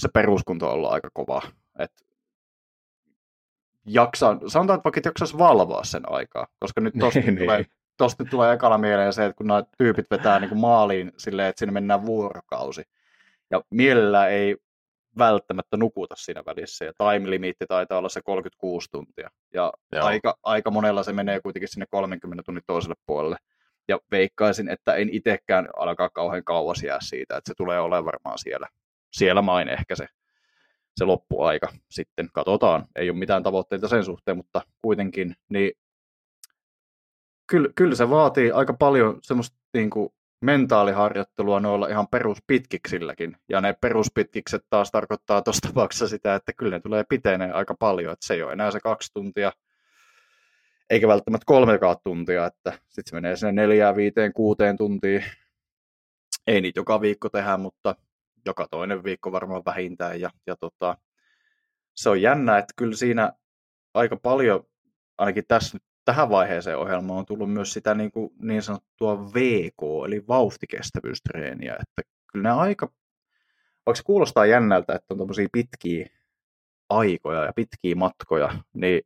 se peruskunto olla aika kova. Et jaksaa, sanotaan, että vaikka et jaksaisi valvoa sen aikaa, koska nyt <laughs> tosta niin, tulee, tosta tulee ekana mieleen se, että kun nämä tyypit vetää niin kuin maaliin silleen, että sinne mennään vuorokausi. Ja mielellä ei välttämättä nukuta siinä välissä. Ja time limitti taitaa olla se 36 tuntia. Ja aika, aika monella se menee kuitenkin sinne 30 tunnin toiselle puolelle. Ja veikkaisin, että en itsekään alkaa kauhean kauas jää siitä, että se tulee olemaan varmaan siellä. Siellä main ehkä se, se loppuaika. Sitten katsotaan. Ei ole mitään tavoitteita sen suhteen, mutta kuitenkin. Niin kyllä, kyllä se vaatii aika paljon semmoista niin kuin mentaaliharjoittelua noilla ihan peruspitkiksilläkin. Ja ne peruspitkikset taas tarkoittaa tuossa tapauksessa sitä, että kyllä ne tulee piteneen aika paljon, että se ei ole enää se kaksi tuntia, eikä välttämättä kolmekaan tuntia, että sitten se menee sinne neljään, viiteen, kuuteen tuntiin. Ei niitä joka viikko tehdä, mutta joka toinen viikko varmaan vähintään. Ja, ja tota, se on jännä, että kyllä siinä aika paljon, ainakin tässä tähän vaiheeseen ohjelmaan on tullut myös sitä niin, kuin niin sanottua VK, eli vauhtikestävyystreeniä, että kyllä ne aika, vaikka se kuulostaa jännältä, että on tämmöisiä pitkiä aikoja ja pitkiä matkoja, niin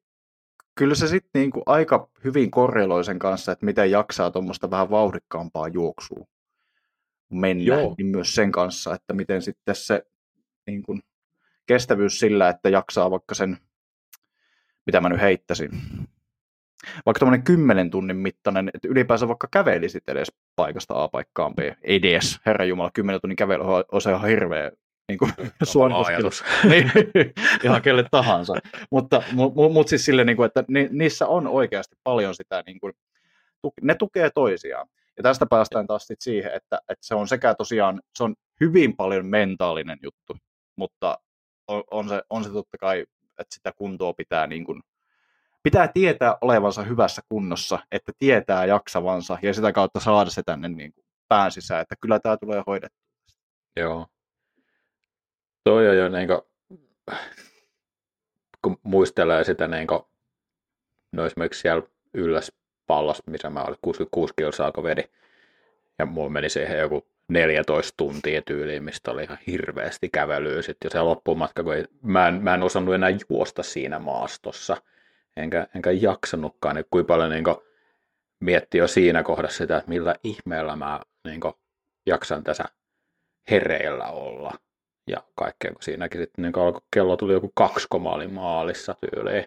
kyllä se sitten niin kuin aika hyvin korreloi sen kanssa, että miten jaksaa tuommoista vähän vauhdikkaampaa juoksua mennä, Joo. niin myös sen kanssa, että miten sitten se niin kuin, kestävyys sillä, että jaksaa vaikka sen, mitä mä nyt heittäisin, vaikka tuommoinen kymmenen tunnin mittainen, että ylipäänsä vaikka kävelisit edes paikasta A paikkaan B, edes, herra Jumala, kymmenen tunnin kävely on se ihan hirveä niin kuin <laughs> ajatus. <laughs> niin, ihan kelle tahansa. mutta mut, mut siis sille, niin kuin, että ni, niissä on oikeasti paljon sitä, niin kuin, ne tukee toisiaan. Ja tästä päästään taas sit siihen, että, että se on sekä tosiaan, se on hyvin paljon mentaalinen juttu, mutta on, on, se, on se totta kai, että sitä kuntoa pitää niin kuin pitää tietää olevansa hyvässä kunnossa, että tietää jaksavansa ja sitä kautta saada se tänne niin kuin pään sisään, että kyllä tämä tulee hoidettua. Joo. Toi on jo niin kuin, kun muistelee sitä niin kuin, no esimerkiksi siellä ylläs pallas, missä mä olin 66 kilsaa, kun vedi, ja mulla meni siihen joku 14 tuntia tyyliin, mistä oli ihan hirveästi kävelyä sitten jo se loppumatka, kun ei, mä, en, mä en osannut enää juosta siinä maastossa – enkä, enkä jaksanutkaan, niin kuin paljon niin kuin, mietti jo siinä kohdassa sitä, että millä ihmeellä mä niin kuin, jaksan tässä hereillä olla. Ja kaikkea, kun siinäkin sitten niin alkoi, kello tuli joku kaksi, kun maalissa tyyliin.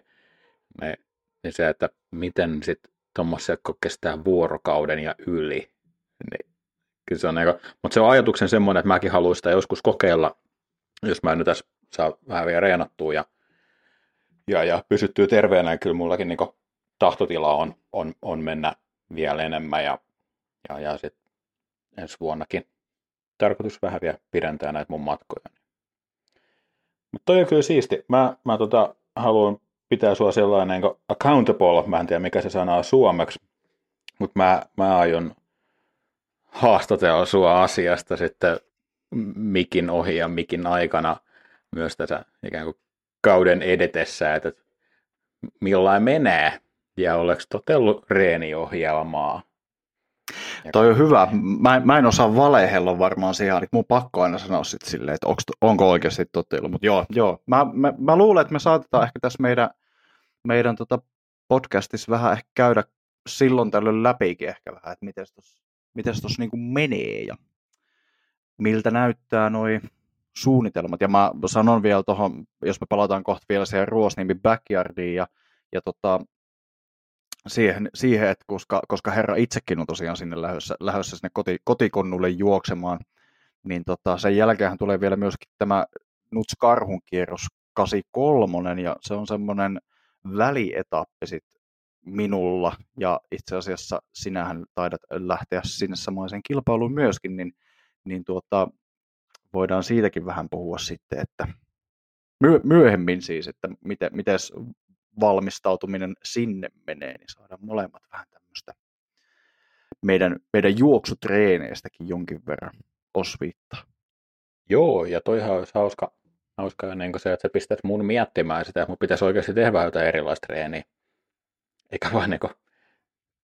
Niin, niin se, että miten sitten tuommoisia, kun kestää vuorokauden ja yli, niin kyllä se on niin kuin, mutta se on ajatuksen semmoinen, että mäkin haluaisin sitä joskus kokeilla, jos mä nyt tässä saa vähän vielä reenattua ja ja, ja pysyttyy terveenä, niin kyllä mullakin niin tahtotila on, on, on mennä vielä enemmän ja, ja, ja sitten ensi vuonnakin tarkoitus vähän vielä pidentää näitä mun matkoja. Mutta toi on kyllä siisti. Mä, mä tota, haluan pitää sua sellainen niin accountable, mä en tiedä mikä se sana on suomeksi, mutta mä, mä aion haastatella sua asiasta sitten mikin ohi ja mikin aikana myös tässä ikään kuin kauden edetessä, että millain menee ja oleks totellut reeniohjelmaa. Toi on hyvä. Mä, mä en osaa valehella varmaan siihen, että mun pakko aina sanoa sitten silleen, että onko, onko oikeasti totellut. Mutta joo, joo. Mä, mä, mä, luulen, että me saatetaan ehkä tässä meidän, meidän tota podcastissa vähän ehkä käydä silloin tällöin läpikin ehkä vähän, että miten tuossa mites niinku menee ja miltä näyttää noin suunnitelmat. Ja mä sanon vielä tuohon, jos me palataan kohta vielä siihen Ruosniemi backyardiin ja, ja tota, siihen, siihen että koska, koska herra itsekin on tosiaan sinne lähdössä, lähdössä sinne koti, kotikonnulle juoksemaan, niin tota, sen jälkeen tulee vielä myöskin tämä Nuts Karhun kierros 83, ja se on semmoinen välietappi sit minulla, ja itse asiassa sinähän taidat lähteä sinne samaiseen kilpailuun myöskin, niin, niin tuota, voidaan siitäkin vähän puhua sitten, että myöhemmin siis, että miten, miten valmistautuminen sinne menee, niin saadaan molemmat vähän tämmöistä meidän, meidän juoksutreeneistäkin jonkin verran osviittaa. Joo, ja toihan olisi hauska, hauska niin se, että sä pistät mun miettimään sitä, että mun pitäisi oikeasti tehdä jotain erilaista treeniä. Eikä vaan niin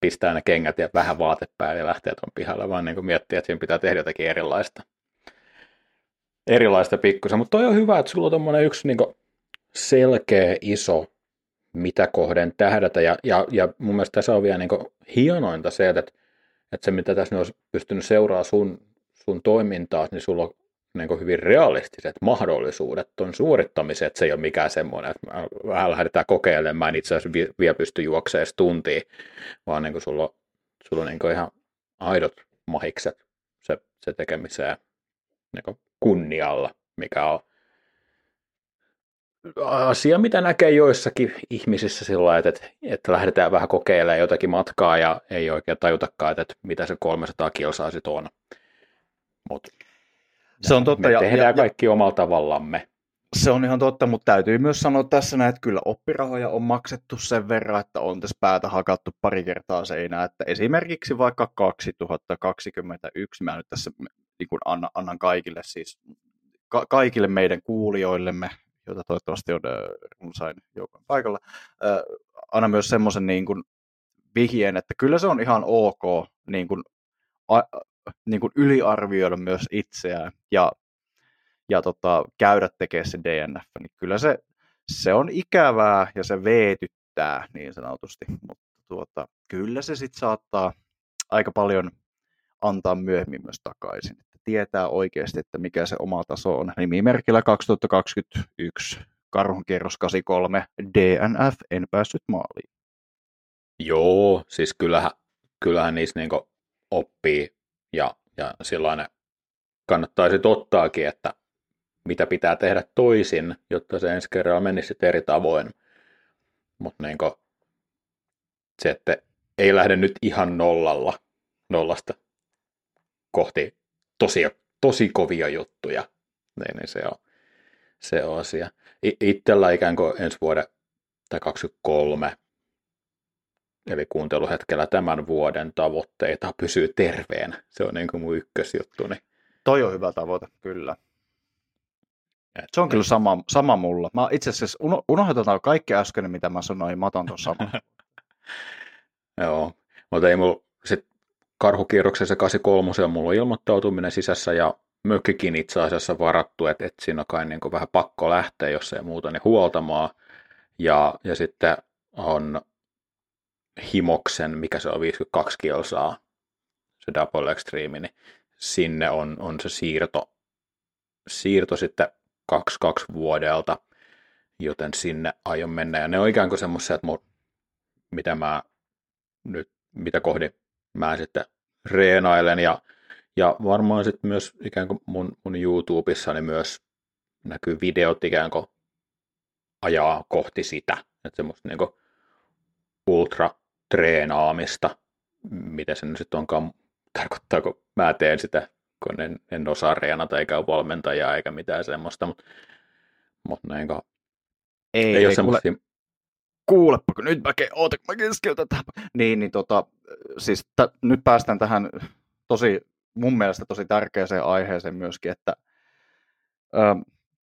pistää ne kengät ja vähän vaate päälle ja lähteä tuon pihalle, vaan niin miettiä, että siinä pitää tehdä jotakin erilaista erilaista pikkusen, mutta toi on hyvä, että sulla on yksi niin selkeä iso mitä kohden tähdätä. Ja, ja, ja mun mielestä tässä on vielä niin hienointa se, että, että se mitä tässä olisi pystynyt seuraamaan sun, sun toimintaa, niin sulla on niin hyvin realistiset mahdollisuudet tuon suorittamiseen, että se ei ole mikään semmoinen, että vähän lähdetään kokeilemaan, mä en itse asiassa vielä pysty juoksemaan edes tuntiin, vaan niin sulla on, sulla on niin ihan aidot mahikset se, se tekemiseen niin kunnialla, mikä on asia, mitä näkee joissakin ihmisissä sillä että, että lähdetään vähän kokeilemaan jotakin matkaa ja ei oikein tajutakaan, että mitä se 300 kilsaa sitten on. Mut se on totta. Me ja, tehdään ja, kaikki ja, omalla tavallamme. Se on ihan totta, mutta täytyy myös sanoa tässä näin, että kyllä oppirahoja on maksettu sen verran, että on tässä päätä hakattu pari kertaa seinää. Että esimerkiksi vaikka 2021, mä nyt tässä niin annan, annan kaikille siis ka- kaikille meidän kuulijoillemme, joita toivottavasti on runsain joukon paikalla, äh, anna myös semmoisen niin kuin vihjeen, että kyllä se on ihan ok niin kuin, a, niin kuin yliarvioida myös itseään ja, ja tota, käydä tekemään se DNF, niin kyllä se, se on ikävää ja se veetyttää niin sanotusti, mutta tuota, kyllä se sitten saattaa aika paljon antaa myöhemmin myös takaisin tietää oikeasti, että mikä se oma taso on. Nimimerkillä 2021 Karhun kierros 83 DNF, en päässyt maaliin. Joo, siis kyllähän, kyllähän niissä niinku oppii ja, ja silloin kannattaisi ottaakin, että mitä pitää tehdä toisin, jotta se ensi kerralla menisi eri tavoin. Mutta niinku, se, että ei lähde nyt ihan nollalla, nollasta kohti tosi, tosi kovia juttuja. Niin, niin se, on, se on asia. Itsellä ikään kuin ensi vuoden tai 23 eli kuunteluhetkellä tämän vuoden tavoitteita pysyy terveenä. Se on niin kuin mun ykkösjuttu. Niin. Toi on hyvä tavoite, kyllä. Et, se on kyllä sama, sama mulla. Mä itse asiassa unohdetaan kaikki äsken, mitä mä sanoin, mä otan tuon saman. <laughs> Joo, mutta ei mulla sit karhukierroksessa 83 on mulla ilmoittautuminen sisässä ja mökkikin itse asiassa varattu, että, että siinä on kai niin kuin vähän pakko lähteä, jos ei muuta, niin huoltamaan. Ja, ja sitten on Himoksen, mikä se on 52 kilsaa, se Double Extreme, niin sinne on, on se siirto, siirto sitten 22 vuodelta, joten sinne aion mennä. Ja ne on ikään kuin semmoisia, että mun, mitä mä nyt, mitä kohdin mä sitten reenailen ja, ja varmaan sitten myös ikään kuin mun, mun YouTubessa niin myös näkyy videot ikään kuin ajaa kohti sitä, että semmoista niin ultra treenaamista, mitä se nyt sitten onkaan, tarkoittaa, kun mä teen sitä, kun en, en osaa reenata eikä ole valmentajaa eikä mitään semmoista, mutta, mutta niin kuin, ei, ei, ei ole semmoisia... Kuulepa, kun nyt mä, ke- oota, mä keskeytän tähän. Niin, niin tota, siis t- nyt päästään tähän tosi, mun mielestä tosi tärkeäseen aiheeseen myöskin, että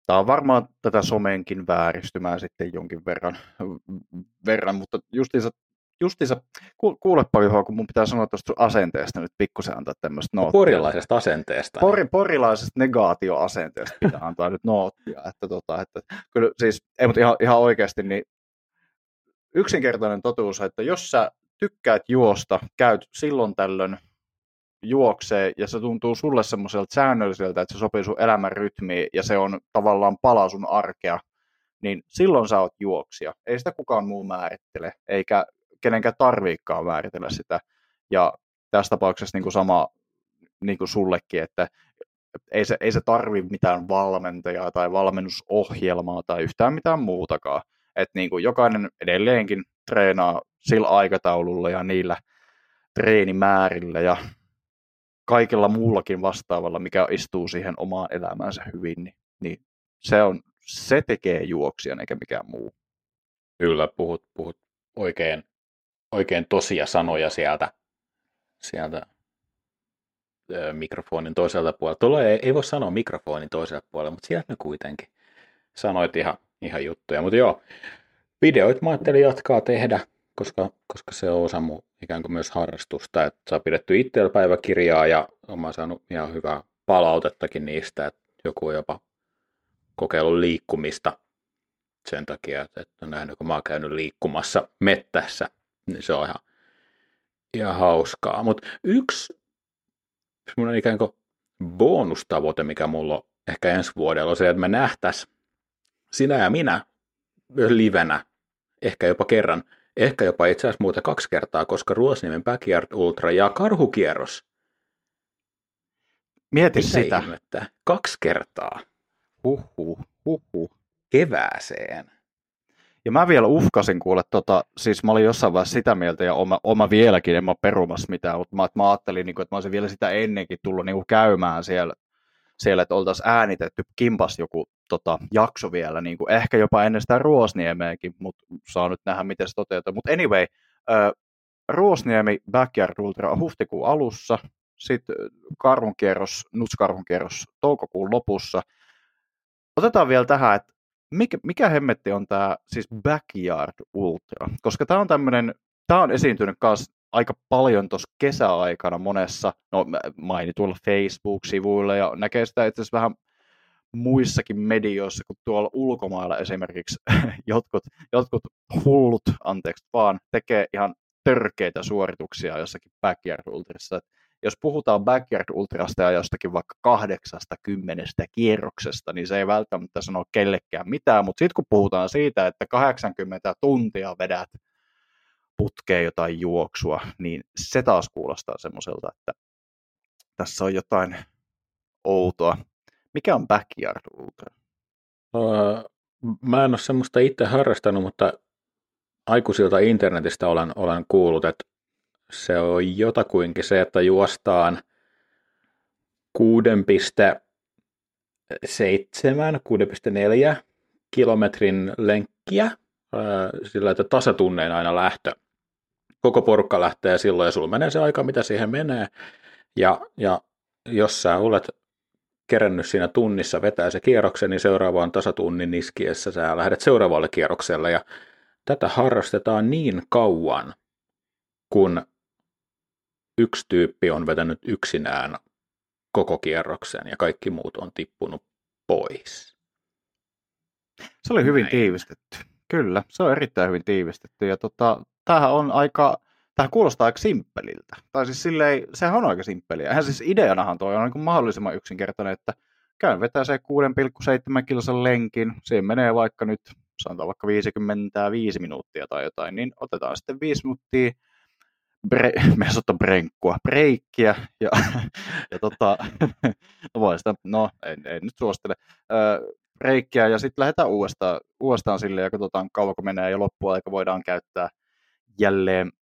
Tämä on varmaan tätä somenkin vääristymää sitten jonkin verran, verran mutta justiinsa justiinsa, kuulepa Juho, kun mun pitää sanoa tuosta asenteesta nyt pikkusen antaa tämmöistä noottia. Porilaisesta asenteesta. Pori, porilaisesta negaatioasenteesta pitää antaa nyt noottia. Että, tota, että, kyllä siis, ei mutta ihan, ihan oikeasti, niin yksinkertainen totuus, että jos sä tykkäät juosta, käyt silloin tällöin juoksee ja se tuntuu sulle semmoiselta säännölliseltä, että se sopii sun elämän rytmiin ja se on tavallaan pala sun arkea, niin silloin sä oot juoksija. Ei sitä kukaan muu määrittele, eikä kenenkään tarviikaan määritellä sitä. Ja tässä tapauksessa niin kuin sama niin kuin sullekin, että ei se, ei se tarvi mitään valmentajaa tai valmennusohjelmaa tai yhtään mitään muutakaan. Että niin kuin jokainen edelleenkin treenaa sillä aikataululla ja niillä treenimäärillä ja kaikilla muullakin vastaavalla, mikä istuu siihen omaan elämäänsä hyvin, niin, niin se, on, se tekee juoksijan eikä mikään muu. Kyllä, puhut, puhut oikein, oikein tosia sanoja sieltä, sieltä ö, mikrofonin toiselta puolelta. Tuolla ei, ei voi sanoa mikrofonin toiselta puolelta, mutta sieltä ne kuitenkin sanoit ihan, ihan juttuja. Mutta joo, videoit mä ajattelin jatkaa tehdä, koska, koska se on osa mun ikään kuin myös harrastusta, että saa pidetty itsellä päiväkirjaa ja olen saanut ihan hyvää palautettakin niistä, että joku on jopa kokeillut liikkumista sen takia, että, että nähnyt, kun mä oon käynyt liikkumassa mettässä, niin se on ihan, ihan hauskaa. Mutta yksi semmoinen ikään kuin bonustavoite, mikä mulla on ehkä ensi vuodella, on se, että me nähtäisiin sinä ja minä livenä, ehkä jopa kerran, ehkä jopa itse asiassa muuta kaksi kertaa, koska Ruosniemen Backyard Ultra ja Karhukierros. Mieti Mitä sitä. Ihmettä? Kaksi kertaa. Huhhuh, huhhuh. Kevääseen. Ja mä vielä uhkasin kuule, tota, siis mä olin jossain vaiheessa sitä mieltä, ja oma, oma vieläkin, en mä perumassa mitään, mutta mä, mä ajattelin, niin kuin, että mä olisin vielä sitä ennenkin tullut niin kuin käymään siellä, siellä, että oltaisiin äänitetty kimpas joku tota, jakso vielä, niin kuin, ehkä jopa ennen sitä Ruosniemeäkin, mutta saa nyt nähdä, miten se toteutuu. Mutta anyway, äh, Ruosniemi Backyard Ultra on huhtikuun alussa, sitten karhunkierros, nutskarhunkierros toukokuun lopussa. Otetaan vielä tähän, että mikä, mikä hemmetti on tämä siis Backyard Ultra? Koska tämä on tämmöinen, tämä on esiintynyt myös aika paljon tuossa kesäaikana monessa, no mainituilla Facebook-sivuilla ja näkee sitä itse asiassa vähän muissakin medioissa kuin tuolla ulkomailla esimerkiksi <laughs> jotkut, jotkut hullut, anteeksi vaan, tekee ihan törkeitä suorituksia jossakin Backyard Ultrassa jos puhutaan backyard ultrasta ja jostakin vaikka 80 kierroksesta, niin se ei välttämättä sano kellekään mitään, mutta sitten kun puhutaan siitä, että 80 tuntia vedät putkeen jotain juoksua, niin se taas kuulostaa semmoiselta, että tässä on jotain outoa. Mikä on backyard ultra? Uh, mä en ole semmoista itse harrastanut, mutta aikuisilta internetistä olen, olen kuullut, että se on jotakuinkin se, että juostaan 6,7, 6,4 kilometrin lenkkiä sillä, että tasatunneen aina lähtö. Koko porukka lähtee silloin ja sulla menee se aika, mitä siihen menee. Ja, ja jos sä olet kerännyt siinä tunnissa vetää se kierroksen, niin seuraavaan tasatunnin niskiessä sä lähdet seuraavalle kierrokselle. Ja tätä harrastetaan niin kauan, kun yksi tyyppi on vetänyt yksinään koko kierroksen ja kaikki muut on tippunut pois. Se oli hyvin Näin. tiivistetty. Kyllä, se on erittäin hyvin tiivistetty. Ja tota, tämähän on aika, tämähän kuulostaa aika simppeliltä. Tai siis silleen, sehän on aika simppeliä. Eihän siis ideanahan toi on niin mahdollisimman yksinkertainen, että käyn vetää se 6,7 kilosen lenkin. Siihen menee vaikka nyt, sanotaan vaikka 55 minuuttia tai jotain, niin otetaan sitten 5 minuuttia bre, <laughs> me sanotaan brenkkua, breikkiä, ja, <laughs> ja tota, <laughs> no voi sitä, no en, en nyt suostele, ö, breikkiä, ja sitten lähdetään uudestaan, uudestaan sille, ja katsotaan kauanko menee, ja loppuaika voidaan käyttää jälleen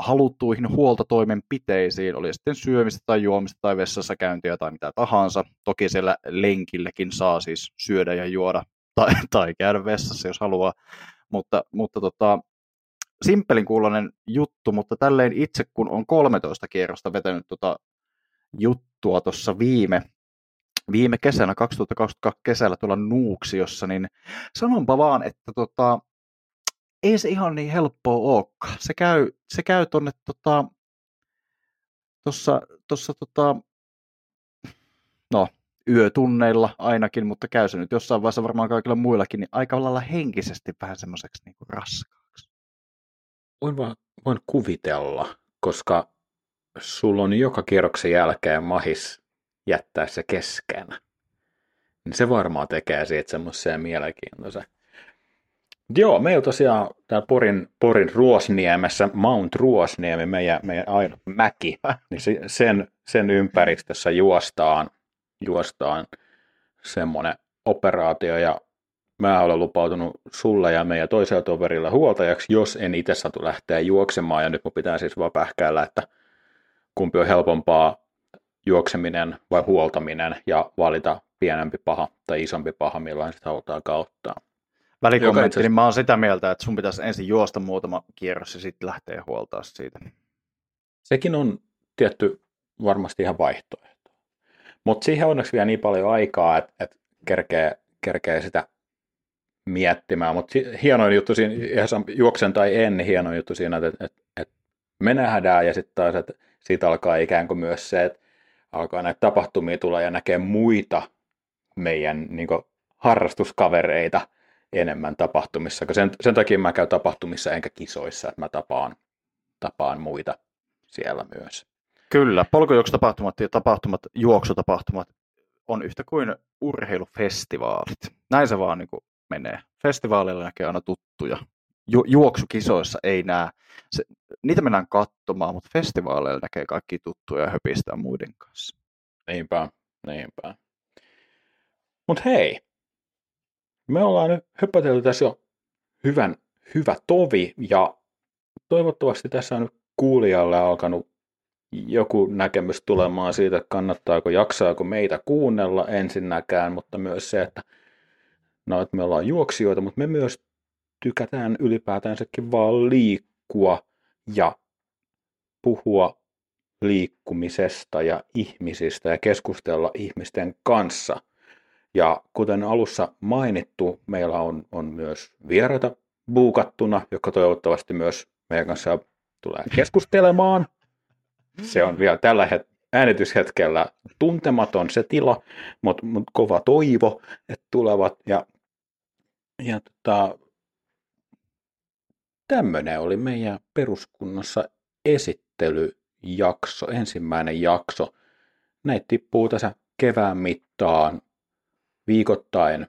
haluttuihin huoltotoimenpiteisiin, oli sitten syömistä tai juomista tai vessassa käyntiä tai mitä tahansa. Toki siellä lenkilläkin saa siis syödä ja juoda tai, <laughs> tai käydä vessassa, jos haluaa, mutta, mutta tota, simppelin kuulonen juttu, mutta tälleen itse kun on 13 kierrosta vetänyt tota juttua tuossa viime, viime kesänä, 2022 kesällä tuolla Nuuksiossa, niin sanonpa vaan, että tota, ei se ihan niin helppoa olekaan. Se käy, se käy tuonne tota, tuossa, tuossa tota, no, yötunneilla ainakin, mutta käy se nyt jossain vaiheessa varmaan kaikilla muillakin, niin aika lailla henkisesti vähän semmoiseksi niin raskaaksi voin vaan voin kuvitella, koska sulla on joka kierroksen jälkeen mahis jättää se kesken. Niin se varmaan tekee siitä semmoisen mielenkiintoisen. Joo, meillä tosiaan täällä Porin, Porin Ruosniemessä, Mount Ruosniemi, meidän, meidän aina mäki, <laughs> niin sen, sen ympäristössä juostaan, juostaan semmoinen operaatio ja mä olen lupautunut sulle ja meidän toisella toverilla huoltajaksi, jos en itse satu lähteä juoksemaan. Ja nyt mun pitää siis vaan pähkäillä, että kumpi on helpompaa, juokseminen vai huoltaminen ja valita pienempi paha tai isompi paha, millainen sitä halutaan kauttaa. Välikommentti, niin mä oon sitä mieltä, että sun pitäisi ensin juosta muutama kierros ja sitten lähteä huoltaa siitä. Sekin on tietty varmasti ihan vaihtoehto. Mutta siihen onneksi vielä niin paljon aikaa, että, että kerkee, kerkee sitä miettimään, mutta hienoin juttu siinä, ihan juoksen tai en, niin hieno juttu siinä, että, että, että me nähdään ja sitten taas, että siitä alkaa ikään kuin myös se, että alkaa näitä tapahtumia tulla ja näkee muita meidän niin kuin, harrastuskavereita enemmän tapahtumissa. Sen, sen takia mä käyn tapahtumissa enkä kisoissa, että mä tapaan, tapaan muita siellä myös. Kyllä, polkujuoksutapahtumat ja tapahtumat, juoksutapahtumat on yhtä kuin urheilufestivaalit. Näin se vaan niin kuin menee. Festivaaleilla näkee aina tuttuja. Ju- juoksukisoissa ei näe. Se, niitä mennään katsomaan, mutta festivaaleilla näkee kaikki tuttuja ja höpistää muiden kanssa. Niinpä, niinpä. Mutta hei, me ollaan nyt höpötelty tässä jo hyvän, hyvä tovi ja toivottavasti tässä on nyt kuulijalle alkanut joku näkemys tulemaan siitä, että kannattaako, jaksaako meitä kuunnella ensinnäkään, mutta myös se, että, no, että me ollaan juoksijoita, mutta me myös tykätään ylipäätänsäkin vaan liikkua ja puhua liikkumisesta ja ihmisistä ja keskustella ihmisten kanssa. Ja kuten alussa mainittu, meillä on, on myös vieraita buukattuna, joka toivottavasti myös meidän kanssa tulee keskustelemaan. Se on vielä tällä het- äänityshetkellä tuntematon se tila, mutta mut kova toivo, että tulevat. Ja, ja tota, tämmöinen oli meidän peruskunnassa esittelyjakso, ensimmäinen jakso. Näitä tippuu tässä kevään mittaan viikoittain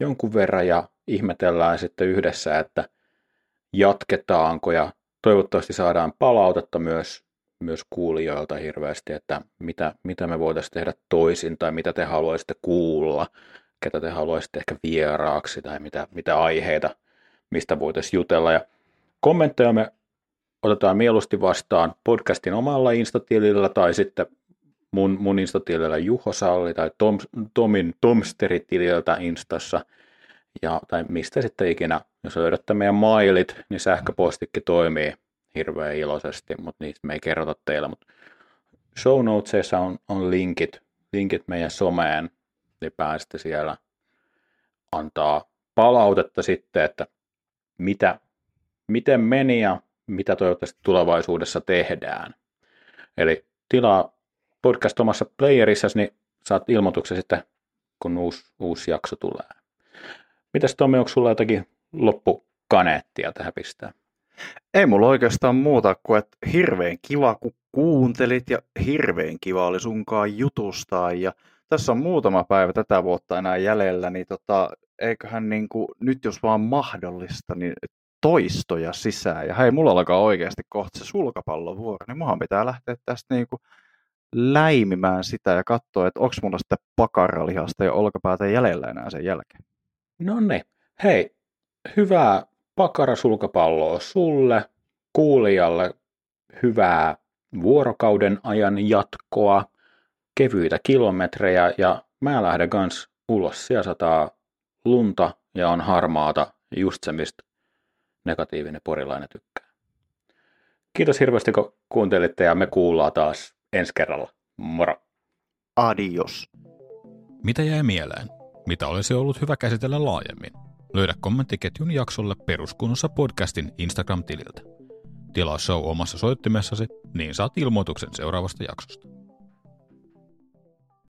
jonkun verran ja ihmetellään sitten yhdessä, että jatketaanko ja toivottavasti saadaan palautetta myös, myös kuulijoilta hirveästi, että mitä, mitä me voitaisiin tehdä toisin tai mitä te haluaisitte kuulla, ketä te haluaisitte ehkä vieraaksi tai mitä, mitä aiheita, mistä voitaisiin jutella. Ja kommentteja me otetaan mieluusti vastaan podcastin omalla instatilillä tai sitten mun, mun instatilillä Juho Salli tai Tom, Tomin Tomsteritililtä instassa ja, tai mistä sitten ikinä. Jos löydätte meidän mailit, niin sähköpostikin toimii hirveän iloisesti, mutta niistä me ei kerrota teille. Mutta show notesissa on, on linkit, linkit meidän someen, niin pääsette siellä antaa palautetta sitten, että mitä, miten meni ja mitä toivottavasti tulevaisuudessa tehdään. Eli tilaa podcast omassa playerissa, niin saat ilmoituksen sitten, kun uusi, uusi jakso tulee. Mitäs Tommi, onko sulla jotakin loppukaneettia tähän pistää? Ei mulla oikeastaan muuta kuin, että hirveän kiva kun kuuntelit ja hirveän kiva oli sunkaan jutustaa ja tässä on muutama päivä tätä vuotta enää jäljellä, niin tota, eiköhän niin kuin, nyt jos vaan mahdollista, niin toistoja sisään. Ja hei, mulla alkaa oikeasti kohta se sulkapallovuoro, niin muhan pitää lähteä tästä niin kuin läimimään sitä ja katsoa, että onko mulla sitten pakaralihasta ja olkapäätä jäljellä enää sen jälkeen. No niin. Hei, hyvää pakarasulkapalloa sulle, kuulijalle, hyvää vuorokauden ajan jatkoa, kevyitä kilometrejä ja mä lähden kans ulos. Siellä sataa lunta ja on harmaata, just se mistä negatiivinen porilainen tykkää. Kiitos hirveästi kun kuuntelitte ja me kuullaan taas ensi kerralla. Moro! Adios! Mitä jäi mieleen? Mitä olisi ollut hyvä käsitellä laajemmin? Löydä kommenttiketjun jaksolle peruskunnossa podcastin Instagram-tililtä. Tilaa show omassa soittimessasi, niin saat ilmoituksen seuraavasta jaksosta.